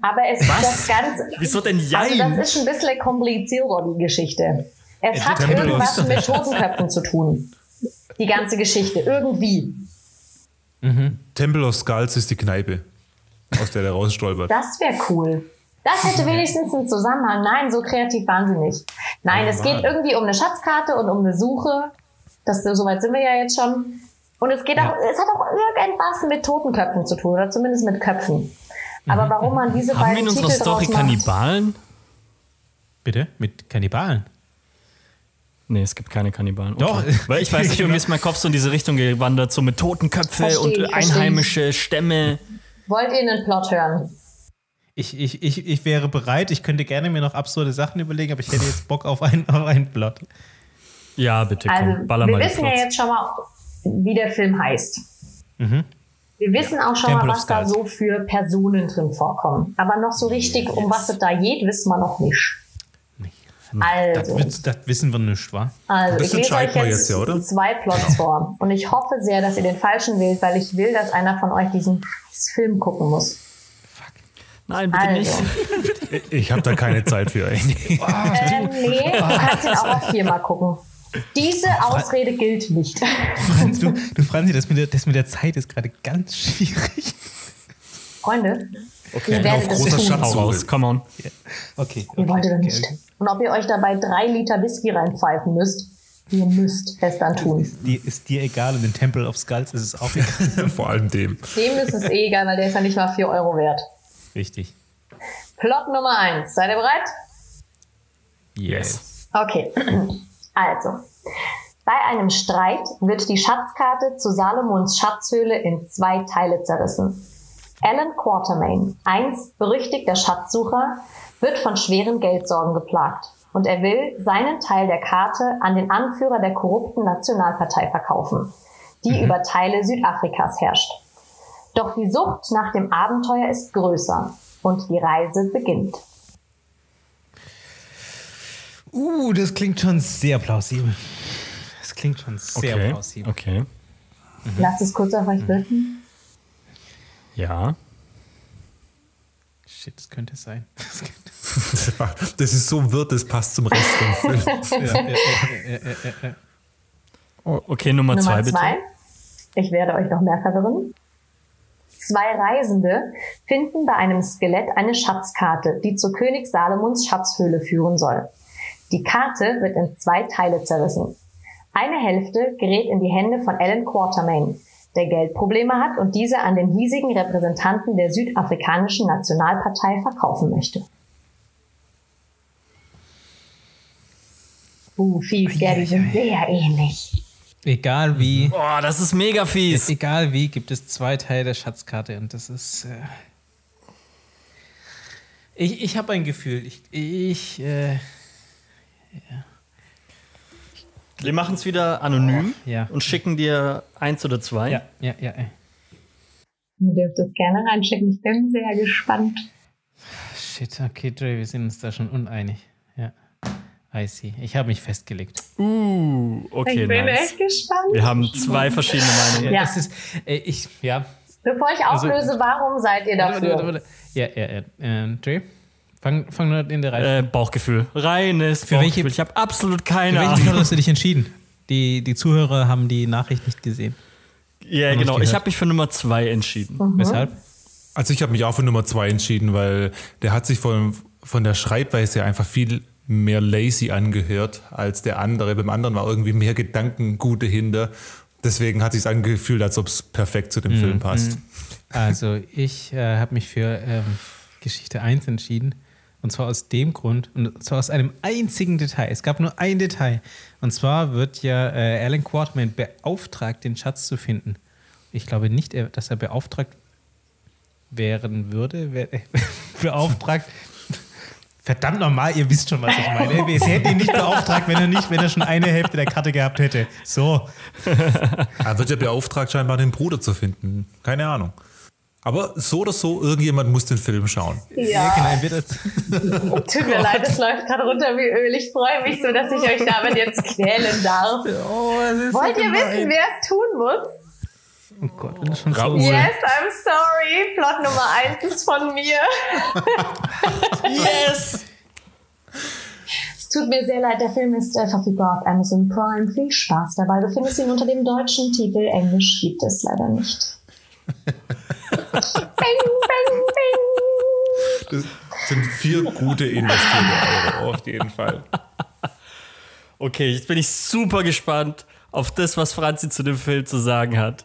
Aber es ist das Ganze. Wieso denn Also Jein? das ist ein bisschen komplizierter, die Geschichte. Es der hat Tempel irgendwas ist mit Totenköpfen zu tun. Die ganze Geschichte. Irgendwie. Temple of Skulls ist die Kneipe, aus der der rausstolpert. Das wäre cool. Das hätte wenigstens einen Zusammenhang. Nein, so kreativ waren sie nicht. Nein, es geht irgendwie um eine Schatzkarte und um eine Suche. Das, soweit sind wir ja jetzt schon. Und es geht auch, es hat auch irgendwas mit Totenköpfen zu tun, oder zumindest mit Köpfen. Aber warum man diese Haben wir beiden in unserer Titel Story Kannibalen? Bitte? Mit Kannibalen? Nee, es gibt keine Kannibalen. Okay. Doch. Weil ich weiß *laughs* nicht, irgendwie ist mein Kopf so in diese Richtung gewandert, so mit Totenköpfe Versteh und einheimische Stämme. wollt ihr einen Plot hören? Ich, ich, ich, ich wäre bereit, ich könnte gerne mir noch absurde Sachen überlegen, aber ich hätte jetzt Bock auf einen, *laughs* auf einen Plot. Ja, bitte, komm, Also, baller wir mal die wissen ja jetzt schon mal, wie der Film heißt. Wir wissen auch schon Temple mal, was da so für Personen drin vorkommen. Aber noch so richtig, um was es da geht, wissen wir noch nicht. Das, Also, wird's- das wissen wir nicht, wa? also Das ich lese euch wir jetzt, jetzt ja, oder? zwei Plots vor. Und ich hoffe sehr, dass ihr den falschen wählt, weil ich will, dass einer von euch diesen Film gucken muss. Nein, bitte Also, nicht. Ich habe da keine Zeit für. ey. ähm, nee, du kannst ihn auch auf viermal gucken. Diese Ausrede gilt nicht. Franz, du, du Franzi, das mit, der, das mit der Zeit ist gerade ganz schwierig. Freunde, Okay, ihr werdet auf es großer tun. Raus, come on. Okay. Ihr wolltet okay, doch nicht. okay. Und ob ihr euch dabei drei Liter Whisky reinpfeifen müsst, ihr müsst es dann tun. Die, ist dir egal und im Temple of Skulls ist es auch egal. *laughs* Vor allem dem. Dem ist es eh egal, weil der ist ja nicht mal 4 Euro wert. Richtig. Plot Nummer 1. Seid ihr bereit? Yes. Okay. Also. Bei einem Streit wird die Schatzkarte zu Salomons Schatzhöhle in zwei Teile zerrissen. Alan Quatermain, einst berüchtigter Schatzsucher, wird von schweren Geldsorgen geplagt und er will seinen Teil der Karte an den Anführer der korrupten Nationalpartei verkaufen, die über Teile Südafrikas herrscht. Doch die Sucht nach dem Abenteuer ist größer und die Reise beginnt. Uh, das klingt schon sehr plausibel. Das klingt schon sehr Okay, plausibel. okay. Lasst es kurz auf euch wirken. Ja. Shit, das könnte es sein. Das könnte- *laughs* Das ist so wirr, das passt zum Rest vom Film. ja, ja. Okay, Nummer, zwei, Nummer bitte. zwei. Ich werde euch noch mehr verwirren. Zwei Reisende finden bei einem Skelett eine Schatzkarte, die zu König Salomons Schatzhöhle führen soll. Die Karte wird in zwei Teile zerrissen. Eine Hälfte gerät in die Hände von Alan Quatermain, der Geldprobleme hat und diese an den hiesigen Repräsentanten der südafrikanischen Nationalpartei verkaufen möchte. Uh, fies, gell, die sind sehr ähnlich. Egal wie, Boah, das ist mega fies. egal wie, gibt es zwei Teile der Schatzkarte und das ist. Äh ich ich habe ein Gefühl. Ich, ich äh, Wir machen es wieder anonym Ja. und schicken dir eins oder zwei. ja, ja, ja. ja. Ihr dürft es gerne reinschicken. Ich bin sehr gespannt. Shit, okay, Dre, wir sind uns da schon uneinig. Ja. I see. Ich habe mich festgelegt. Uh, okay, ich bin nice. echt gespannt. Wir haben zwei verschiedene Meinungen. Ja. Das ist, äh, ich, ja. Bevor ich Also- auflöse, warum seid ihr Warte, dafür? warte, warte. Ja, ja, ja. Ähm, Dre, fang, fang nur in der Reihe. Äh, Bauchgefühl. Reines Für welche- Bauchgefühl. ich habe absolut Für keine welchen Plot Ahnung. hast du dich entschieden? Die, die Zuhörer haben die Nachricht nicht gesehen. Ja, wir genau. Ich habe mich für Nummer zwei entschieden. Weshalb? Also ich habe mich auch für Nummer zwei entschieden, weil der hat sich von, von der Schreibweise einfach viel mehr lazy angehört als der andere. Beim anderen war irgendwie mehr Gedankengut dahinter. Deswegen hat sich angefühlt, als ob es perfekt zu dem Film passt. Also ich äh, habe mich für ähm, Geschichte 1 entschieden. Und zwar aus dem Grund, und zwar aus einem einzigen Detail. Es gab nur ein Detail. Und zwar wird ja äh, Alan Quarterman beauftragt, den Schatz zu finden. Ich glaube nicht, dass er beauftragt wären würde. Wär, *laughs* beauftragt. Verdammt nochmal, ihr wisst schon, was ich meine. *laughs* Sie hätten ihn nicht beauftragt, wenn er nicht, wenn er schon eine Hälfte der Karte gehabt hätte. So. *laughs* Er wird ja beauftragt, scheinbar den Bruder zu finden. Keine Ahnung. Aber so oder so, irgendjemand muss den Film schauen. Ja, Genau, *laughs* tut mir leid, es läuft gerade runter wie Öl. Ich freue mich so, dass ich euch damit jetzt quälen darf. oh, Wollt so ihr gemein. wissen, wer es tun muss? Oh Gott, das ist schon Raoul. so. Yes, I'm sorry. Plot Nummer 1 ist von mir. *laughs* Yes! Es tut mir sehr leid, der Film ist äh, verfügbar auf Amazon Prime. Viel Spaß dabei. Du findest ihn unter dem deutschen Titel. Englisch gibt es leider nicht. *laughs* Das sind vier gute investierte Euro, auf jeden Fall. Okay, jetzt bin ich super gespannt auf das, was Franzi zu dem Film zu sagen hat.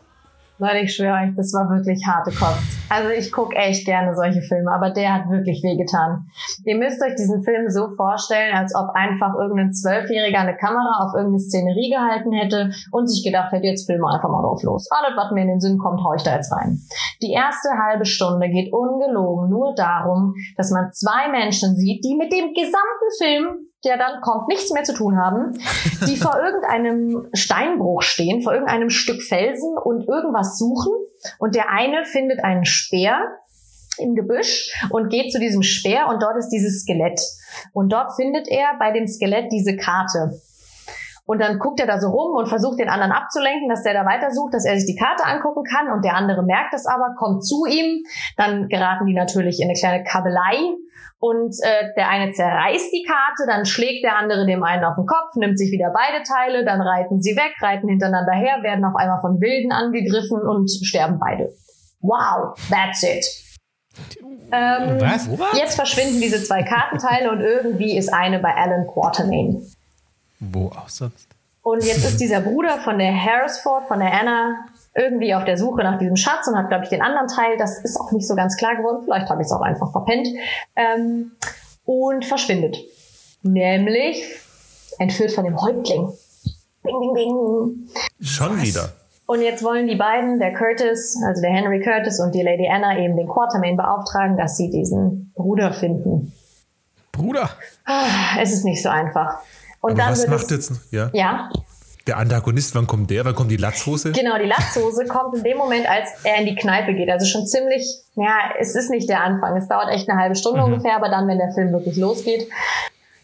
Leute, ich schwöre euch, das war wirklich harte Kost. Also ich gucke echt gerne solche Filme, aber der hat wirklich wehgetan. Ihr müsst euch diesen Film so vorstellen, als ob einfach irgendein Zwölfjähriger eine Kamera auf irgendeine Szenerie gehalten hätte und sich gedacht hätte, jetzt filmen wir einfach mal drauf los. Alles, was mir in den Sinn kommt, hau ich da jetzt rein. Die erste halbe Stunde geht ungelogen nur darum, dass man zwei Menschen sieht, die mit dem gesamten Film der dann kommt, nichts mehr zu tun haben, die *laughs* vor irgendeinem Steinbruch stehen, vor irgendeinem Stück Felsen und irgendwas suchen. Und der eine findet einen Speer im Gebüsch und geht zu diesem Speer und dort ist dieses Skelett. Und dort findet er bei dem Skelett diese Karte. Und dann guckt er da so rum und versucht den anderen abzulenken, dass der da weitersucht, dass er sich die Karte angucken kann. Und der andere merkt es aber, kommt zu ihm. Dann geraten die natürlich in eine kleine Kabelei. Und äh, der eine zerreißt die Karte, dann schlägt der andere dem einen auf den Kopf, nimmt sich wieder beide Teile, dann reiten sie weg, reiten hintereinander her, werden auf einmal von Wilden angegriffen und sterben beide. Wow, that's it. Ähm, Was? Jetzt verschwinden diese zwei Kartenteile und irgendwie ist eine bei Alan Quatermain. Wo auch sonst? Und jetzt ist dieser Bruder von der Harrisford, von der Anna, irgendwie auf der Suche nach diesem Schatz und hat, glaube ich, den anderen Teil. Das ist auch nicht so ganz klar geworden. Vielleicht habe ich es auch einfach verpennt. Ähm, und verschwindet. Nämlich entführt von dem Häuptling. Bing, bing, bing. Schon wieder. Und jetzt wollen die beiden, der Curtis, also der Henry Curtis und die Lady Anna, eben den Quartermain beauftragen, dass sie diesen Bruder finden. Bruder. Ah, Es ist nicht so einfach. Und Aber dann was macht jetzt ja, ja, der Antagonist? Wann kommt der? Wann kommt die Latzhose? Genau, die Latzhose kommt in dem Moment, als er in die Kneipe geht. Also schon ziemlich, ja, es ist nicht der Anfang. Es dauert echt eine halbe Stunde ungefähr, aber dann, wenn der Film wirklich losgeht,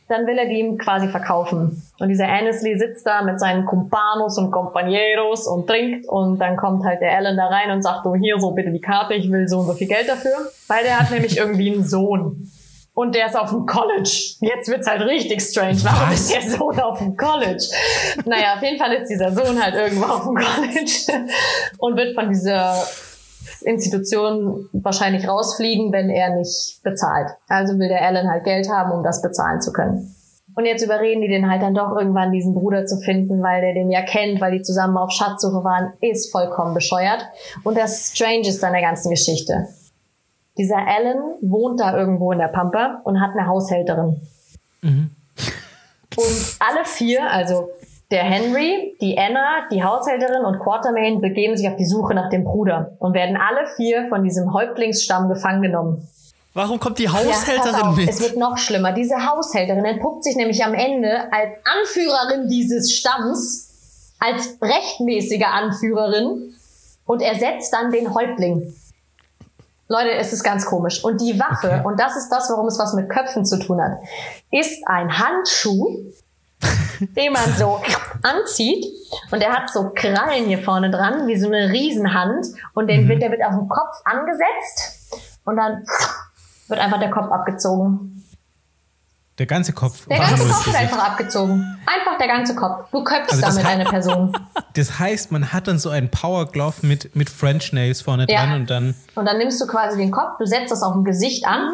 dann will er die ihm quasi verkaufen. Und dieser Annesley sitzt da mit seinen Cumpanos und Compañeros und trinkt und dann kommt halt der Alan da rein und sagt, oh, hier, so bitte die Karte, ich will so und so viel Geld dafür. Weil der hat nämlich *laughs* irgendwie einen Sohn. Und der ist auf dem College. Jetzt wird's halt richtig strange. Warum Was? ist der Sohn auf dem College? Naja, auf jeden Fall ist dieser Sohn halt irgendwo auf dem College *laughs* und wird von dieser Institution wahrscheinlich rausfliegen, wenn er nicht bezahlt. Also will der Alan halt Geld haben, um das bezahlen zu können. Und jetzt überreden die den halt dann doch irgendwann diesen Bruder zu finden, weil der den ja kennt, weil die zusammen auf Schatzsuche waren, ist vollkommen bescheuert. Und das Strange ist an der ganzen Geschichte. Dieser Alan wohnt da irgendwo in der Pampa und hat eine Haushälterin. Und alle vier, also der Henry, die Anna, die Haushälterin und Quartermain begeben sich auf die Suche nach dem Bruder und werden alle vier von diesem Häuptlingsstamm gefangen genommen. Warum kommt die Ja, Haushälterin auf, mit? Es wird noch schlimmer. Diese Haushälterin entpuppt sich nämlich am Ende als Anführerin dieses Stamms, als rechtmäßige Anführerin und ersetzt dann den Häuptling. Leute, es ist ganz komisch. Und die Waffe, Okay. und das ist das, warum es was mit Köpfen zu tun hat, ist ein Handschuh, *laughs* den man so anzieht und der hat so Krallen hier vorne dran, wie so eine Riesenhand und den wird, der wird auf den Kopf angesetzt und dann wird einfach der Kopf abgezogen. Der ganze Kopf. Der ganze Kopf wird Gesicht. einfach abgezogen. Einfach der ganze Kopf. Du köpfst Also damit eine Person. *laughs* Das heißt, man hat dann so einen Power Glove mit, mit French Nails vorne Ja. dran und dann. Und dann nimmst du quasi den Kopf, du setzt das auf dem Gesicht an.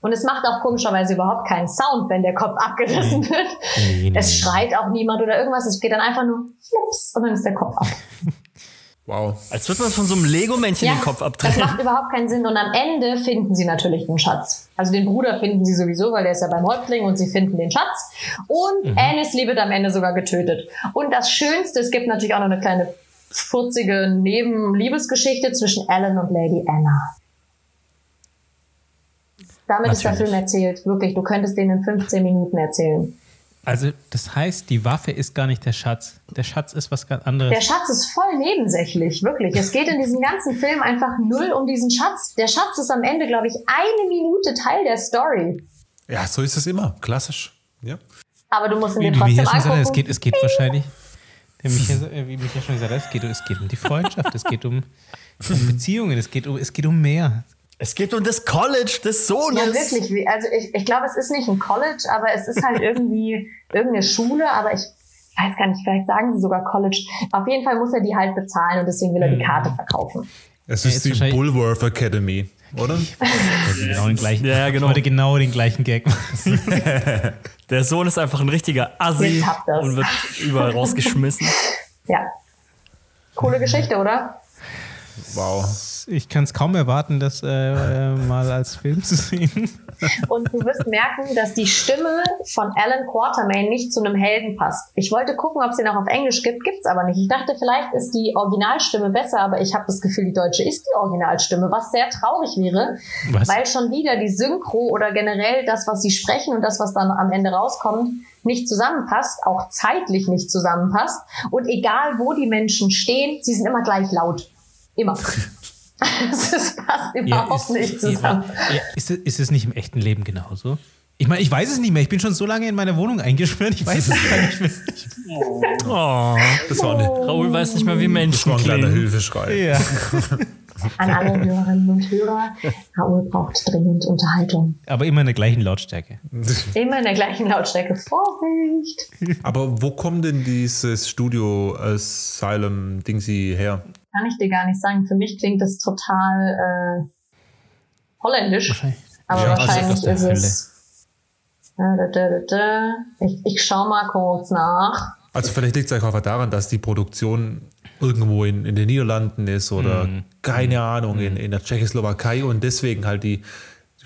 Und es macht auch komischerweise überhaupt keinen Sound, wenn der Kopf abgerissen wird. Nee, nee, Es schreit auch niemand oder irgendwas. Es geht dann einfach nur flups und dann ist der Kopf ab. *laughs* Wow. Als würde man von so einem Lego-Männchen den Kopf das abdrehen. macht überhaupt keinen Sinn. Und am Ende finden sie natürlich den Schatz. Also den Bruder finden sie sowieso, weil der ist ja beim Häuptling und sie finden den Schatz. Und Annisley wird am Ende sogar getötet. Und das Schönste, es gibt natürlich auch noch eine kleine furzige Nebenliebesgeschichte zwischen Alan und Lady Anna. Damit ist der Natürlich. Film erzählt. Wirklich, du könntest den in 15 Minuten erzählen. Also, das heißt, die Waffe ist gar nicht der Schatz. Der Schatz ist was ganz anderes. Der Schatz ist voll nebensächlich, wirklich. Es geht in diesem ganzen Film einfach null um diesen Schatz. Der Schatz ist am Ende, glaube ich, eine Minute Teil der Story. Ja, so ist es immer. Klassisch. Ja. Aber du musst ihn wie dir trotzdem schon gesagt hat, angucken. es geht, es geht wahrscheinlich. *laughs* Wie Micha schon gesagt hat, es geht, es geht um die Freundschaft, es geht um, um Beziehungen, es geht um, es geht um mehr. Es geht um das College des Sohnes. Ja, wirklich. wie- Also ich, ich glaube, es ist nicht ein College, aber es ist halt irgendwie *laughs* irgendeine Schule, aber ich weiß gar nicht, vielleicht sagen sie sogar College. Auf jeden Fall muss er die halt bezahlen und deswegen will er die Karte verkaufen. Es ist die Bulworth Academy, oder? *laughs* Genau den gleichen, Ja, genau. Ich wollte genau den gleichen Gag machen. *laughs* Der Sohn ist einfach ein richtiger Assi und wird überall rausgeschmissen. Ja. Coole Geschichte, oder? Wow. Ich kann es kaum erwarten, das äh, äh, *laughs* mal als Film zu sehen. Und du wirst merken, dass die Stimme von Alan Quatermain nicht zu einem Helden passt. Ich wollte gucken, ob es den auch auf Englisch gibt, gibt's aber nicht. Ich dachte, vielleicht ist die Originalstimme besser, aber ich habe das Gefühl, die deutsche ist die Originalstimme, was sehr traurig wäre, Was? weil schon wieder die Synchro oder generell das, was sie sprechen und das, was dann am Ende rauskommt, nicht zusammenpasst, auch zeitlich nicht zusammenpasst. Und egal, wo die Menschen stehen, sie sind immer gleich laut. Immer. *laughs* Es passt überhaupt nicht zusammen. Ja, ja, ist, es, ist es nicht im echten Leben genauso? Ich meine, ich weiß es nicht mehr. Ich bin schon so lange in meiner Wohnung eingesperrt. Ich weiß es gar nicht mehr. Oh, Das war, eine, Raoul weiß nicht mehr, wie Menschen das war ein kleiner. Hilfeschrei. Ja. An alle Hörerinnen und Hörer, Raoul braucht dringend Unterhaltung. Aber immer in der gleichen Lautstärke. Immer in der gleichen Lautstärke. Vorsicht! Aber wo kommt denn dieses Studio Asylum Dingsy her? Kann ich dir gar nicht sagen. Für mich klingt das total äh, holländisch. Wahrscheinlich. Aber Ja, also wahrscheinlich ist es. Da, da, da, da, da. Ich, ich schau mal kurz nach. Also vielleicht liegt es einfach daran, dass die Produktion irgendwo in, in den Niederlanden ist oder Mhm. keine Ahnung, in, in der Tschechoslowakei und deswegen halt die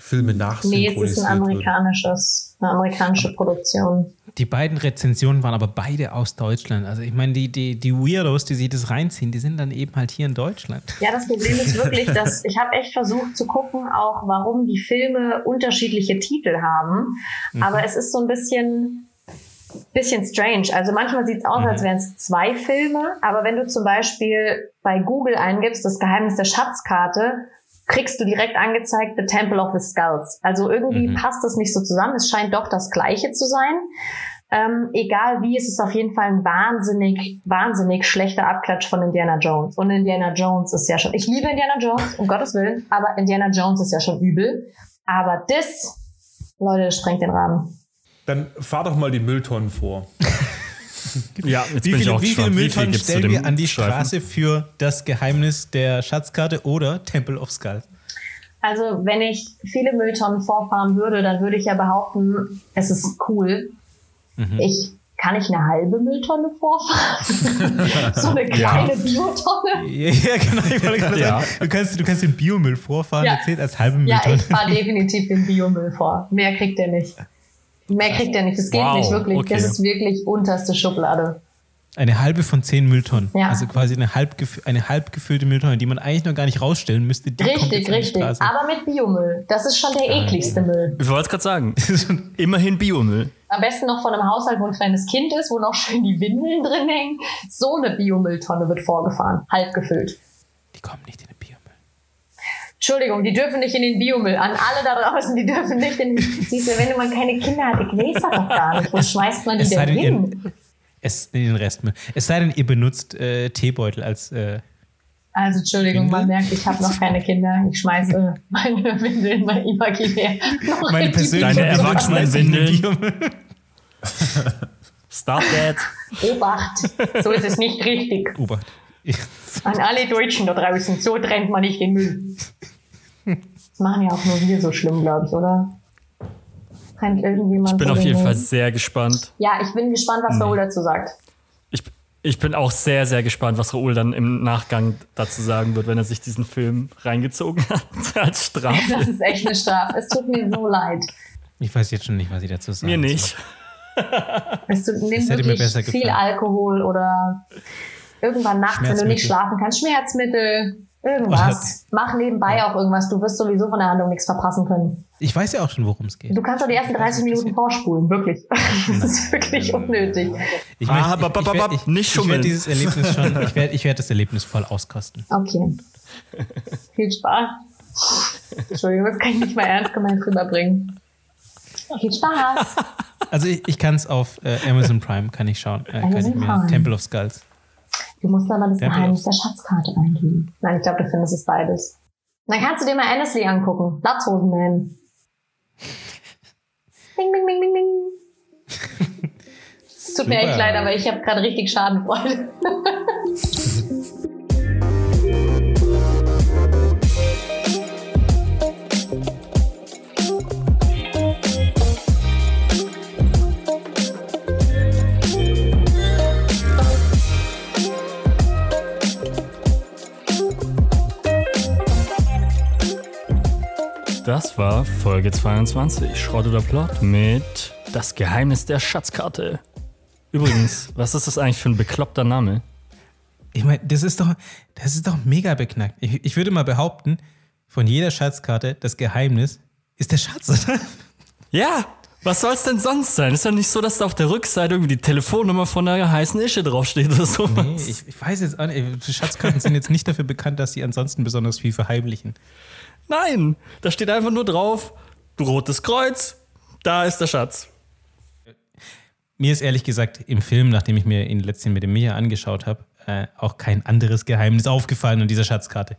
Filme Nee, es nachsynchronisiert ist ein amerikanisches, eine amerikanische Produktion. Die beiden Rezensionen waren aber beide aus Deutschland. Also ich meine, die, die, die Weirdos, die sich das reinziehen, die sind dann eben halt hier in Deutschland. Ja, das Problem ist wirklich, dass *laughs* ich habe echt versucht zu gucken, auch warum die Filme unterschiedliche Titel haben. Aber es ist so ein bisschen, bisschen strange. Also manchmal sieht es aus, als wären es zwei Filme. Aber wenn du zum Beispiel bei Google eingibst, das Geheimnis der Schatzkarte, kriegst du direkt angezeigt The Temple of the Skulls. Also irgendwie passt das nicht so zusammen. Es scheint doch das Gleiche zu sein. Ähm, egal wie, es ist auf jeden Fall ein wahnsinnig, wahnsinnig schlechter Abklatsch von Indiana Jones. Und Indiana Jones ist ja schon, ich liebe Indiana Jones, um Gottes Willen, aber Indiana Jones ist ja schon übel. Aber das, Leute, das sprengt den Rahmen. Dann fahr doch mal die Mülltonnen vor. Ja, jetzt Wie bin ich viele, auch wie viele. Mülltonnen gibt's zu stellen wir an die Streifen? Straße für das Geheimnis der Schatzkarte oder Temple of Skulls? Also, wenn ich viele Mülltonnen vorfahren würde, dann würde ich ja behaupten, es ist cool. Ich, kann ich eine halbe Mülltonne vorfahren? *laughs* so eine kleine Biotonne? Ja, ja, genau. Ich wollte gerade Ja. sagen, du kannst, du kannst den Biomüll vorfahren, Ja. der zählt als halbe Ja, Mülltonne. ich fahre definitiv den Biomüll vor. Mehr kriegt er nicht. Mehr kriegt er nicht. Das geht Wow, nicht wirklich. okay. Das ist wirklich unterste Schublade. Eine halbe von zehn Mülltonnen. Ja. Also quasi eine halb, eine halb gefüllte Mülltonne, die man eigentlich noch gar nicht rausstellen müsste. Die kommt Richtig, richtig. Aber mit Biomüll. Das ist schon der ekligste Müll. Ich wollte es gerade sagen. *laughs* Immerhin Biomüll. Am besten noch von einem Haushalt, wo ein kleines Kind ist, wo noch schön die Windeln drin hängen. So eine Biomülltonne wird vorgefahren. Halb gefüllt. Die kommen nicht in den. Entschuldigung, die dürfen nicht in den Biomüll. An alle da draußen, die dürfen nicht in den. Siehst du, wenn man keine Kinder hat, ich weiß das doch gar nicht. Wo schmeißt man die Es denn denn, hin? ihr, es, in den Restmüll. Es sei denn, ihr benutzt äh, Teebeutel als, äh, Also Entschuldigung, man Windeln? merkt, ich habe noch keine Kinder. Ich schmeiße *laughs* meine Windeln mal imaginär noch Meine in die persönliche. Erwachsenenwindeln. Stop that. Obacht, so ist es nicht richtig. Obacht. Ich- An alle Deutschen da draußen, so trennt man nicht den Müll. Das machen ja auch nur wir so schlimm, glaube ich, oder? Trennt irgendjemand Ich bin auf den jeden? Fall sehr gespannt. Ja, ich bin gespannt, was Raoul dazu sagt. Ich, ich bin auch sehr, sehr gespannt, was Raoul dann im Nachgang dazu sagen wird, wenn er sich diesen Film reingezogen *laughs* hat als Strafe. Das ist echt eine Strafe. Es tut mir so leid. Ich weiß jetzt schon nicht, was ich dazu sagen Mir nicht. Es tut, nimm hätte mir wirklich besser viel gefallen. Alkohol oder irgendwann nachts, wenn du nicht schlafen kannst, Schmerzmittel, irgendwas. Mach nebenbei auch irgendwas. Du wirst sowieso von der Handlung nichts verpassen können. Ich weiß ja auch schon, worum es geht. Du kannst doch die ersten 30 Minuten vorspulen, wirklich. *laughs* Das ist wirklich unnötig. Ich Ah, möchte- bap, bap, ich werd- ich- nicht Ich schummeln. werde dieses Erlebnis schon, *laughs* ich werde ich werd das Erlebnis voll auskosten. Okay. Viel Spaß. Entschuldigung, das kann ich nicht mal ernst gemeint rüberbringen. Viel Spaß. Also ich, ich kann es auf äh, Amazon Prime, kann ich schauen. Äh, kann Amazon ich mir Prime. Temple of Skulls. Du musst aber das Geheimnis der Schatzkarte eingeben. Nein, ich glaube, du findest es beides. Dann kannst du dir mal Annesley angucken. Latzhosenman. *laughs* Bing, bing, bing, bing, bing. Es tut mir Super. echt leid, aber ich habe gerade richtig Schadenfreude. *laughs* Das war Folge 22, Schrott oder Plot mit Das Geheimnis der Schatzkarte. Übrigens, *laughs* was ist das eigentlich für ein bekloppter Name? Ich meine, das ist doch, das ist doch mega beknackt. Ich, ich würde mal behaupten, von jeder Schatzkarte, das Geheimnis ist der Schatz, oder? *laughs* Ja, was soll's denn sonst sein? Ist ja nicht so, dass da auf der Rückseite irgendwie die Telefonnummer von einer heißen Ische draufsteht oder sowas. Nee, ich, ich weiß jetzt auch nicht. Schatzkarten sind jetzt nicht dafür bekannt, dass sie ansonsten besonders viel verheimlichen. Nein, da steht einfach nur drauf, rotes Kreuz, da ist der Schatz. Mir ist ehrlich gesagt im Film, nachdem ich mir ihn letztens mit dem Mia angeschaut habe, äh, auch kein anderes Geheimnis aufgefallen an dieser Schatzkarte.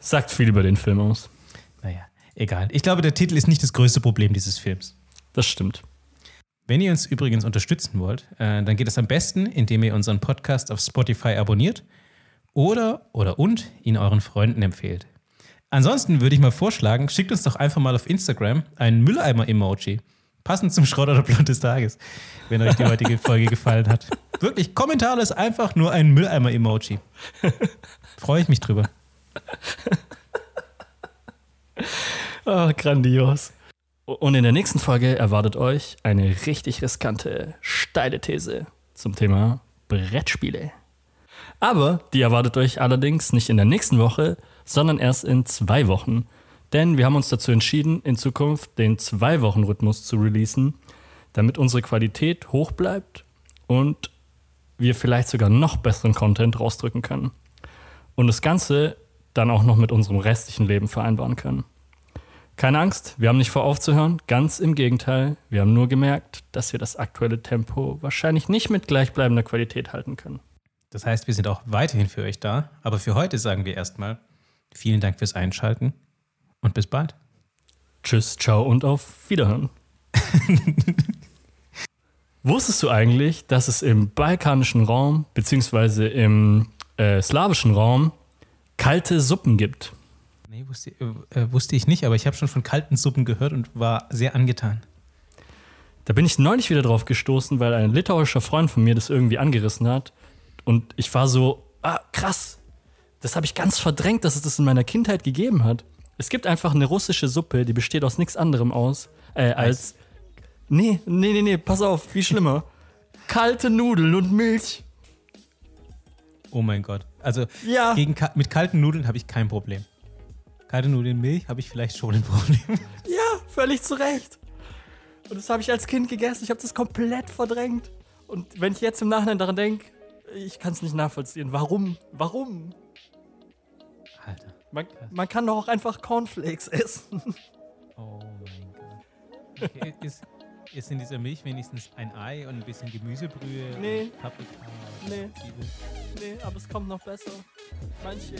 Sagt viel über den Film aus. Naja, egal. Ich glaube, der Titel ist nicht das größte Problem dieses Films. Das stimmt. Wenn ihr uns übrigens unterstützen wollt, äh, dann geht es am besten, indem ihr unseren Podcast auf Spotify abonniert oder oder und ihn euren Freunden empfehlt. Ansonsten würde ich mal vorschlagen, schickt uns doch einfach mal auf Instagram ein Mülleimer-Emoji. Passend zum Schrott oder Blut des Tages, wenn euch die heutige *laughs* Folge gefallen hat. Wirklich, kommentarlos einfach nur ein Mülleimer-Emoji. Freue ich mich drüber. *laughs* Ah, grandios. Und in der nächsten Folge erwartet euch eine richtig riskante, steile These zum Thema Brettspiele. Aber die erwartet euch allerdings nicht in der nächsten Woche, sondern erst in zwei Wochen. Denn wir haben uns dazu entschieden, in Zukunft den Zwei-Wochen-Rhythmus zu releasen, damit unsere Qualität hoch bleibt und wir vielleicht sogar noch besseren Content rausdrücken können. Und das Ganze dann auch noch mit unserem restlichen Leben vereinbaren können. Keine Angst, wir haben nicht vor aufzuhören, ganz im Gegenteil. Wir haben nur gemerkt, dass wir das aktuelle Tempo wahrscheinlich nicht mit gleichbleibender Qualität halten können. Das heißt, wir sind auch weiterhin für euch da. Aber für heute sagen wir erstmal vielen Dank fürs Einschalten und bis bald. Tschüss, ciao und auf Wiederhören. *laughs* Wusstest du eigentlich, dass es im balkanischen Raum beziehungsweise im äh, slawischen Raum kalte Suppen gibt? Nee, wusste, äh, äh, wusste ich nicht, aber ich habe schon von kalten Suppen gehört und war sehr angetan. Da bin ich neulich wieder drauf gestoßen, weil ein litauischer Freund von mir das irgendwie angerissen hat. Und ich war so, ah, krass. Das habe ich ganz verdrängt, dass es das in meiner Kindheit gegeben hat. Es gibt einfach eine russische Suppe, die besteht aus nichts anderem aus, äh, als. Nee, nee, nee, nee, pass auf, viel schlimmer. *laughs* Kalte Nudeln und Milch. Oh mein Gott. Also Ja. gegen, mit kalten Nudeln habe ich kein Problem. Kalte Nudeln, Milch habe ich vielleicht schon ein Problem. *laughs* Ja, völlig zu Recht. Und das habe ich als Kind gegessen. Ich habe das komplett verdrängt. Und wenn ich jetzt im Nachhinein daran denke, ich kann es nicht nachvollziehen. Warum? Warum? Man, man kann doch auch einfach Cornflakes *laughs* essen. Oh mein Gott. Okay, ist, ist in dieser Milch wenigstens ein Ei und ein bisschen Gemüsebrühe? Nee. Und Paprika? Nee. Nee, aber es kommt noch besser. Manche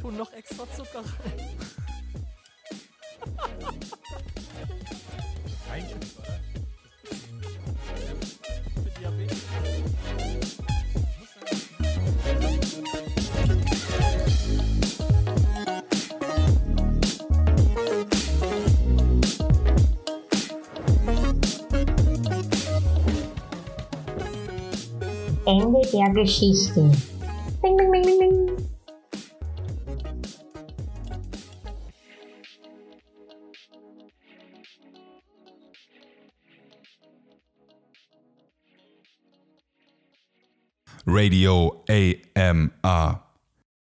tun noch extra Zucker rein. Feinschliff, Ende der Geschichte. Bing, bing, bing, bing. Radio AMR.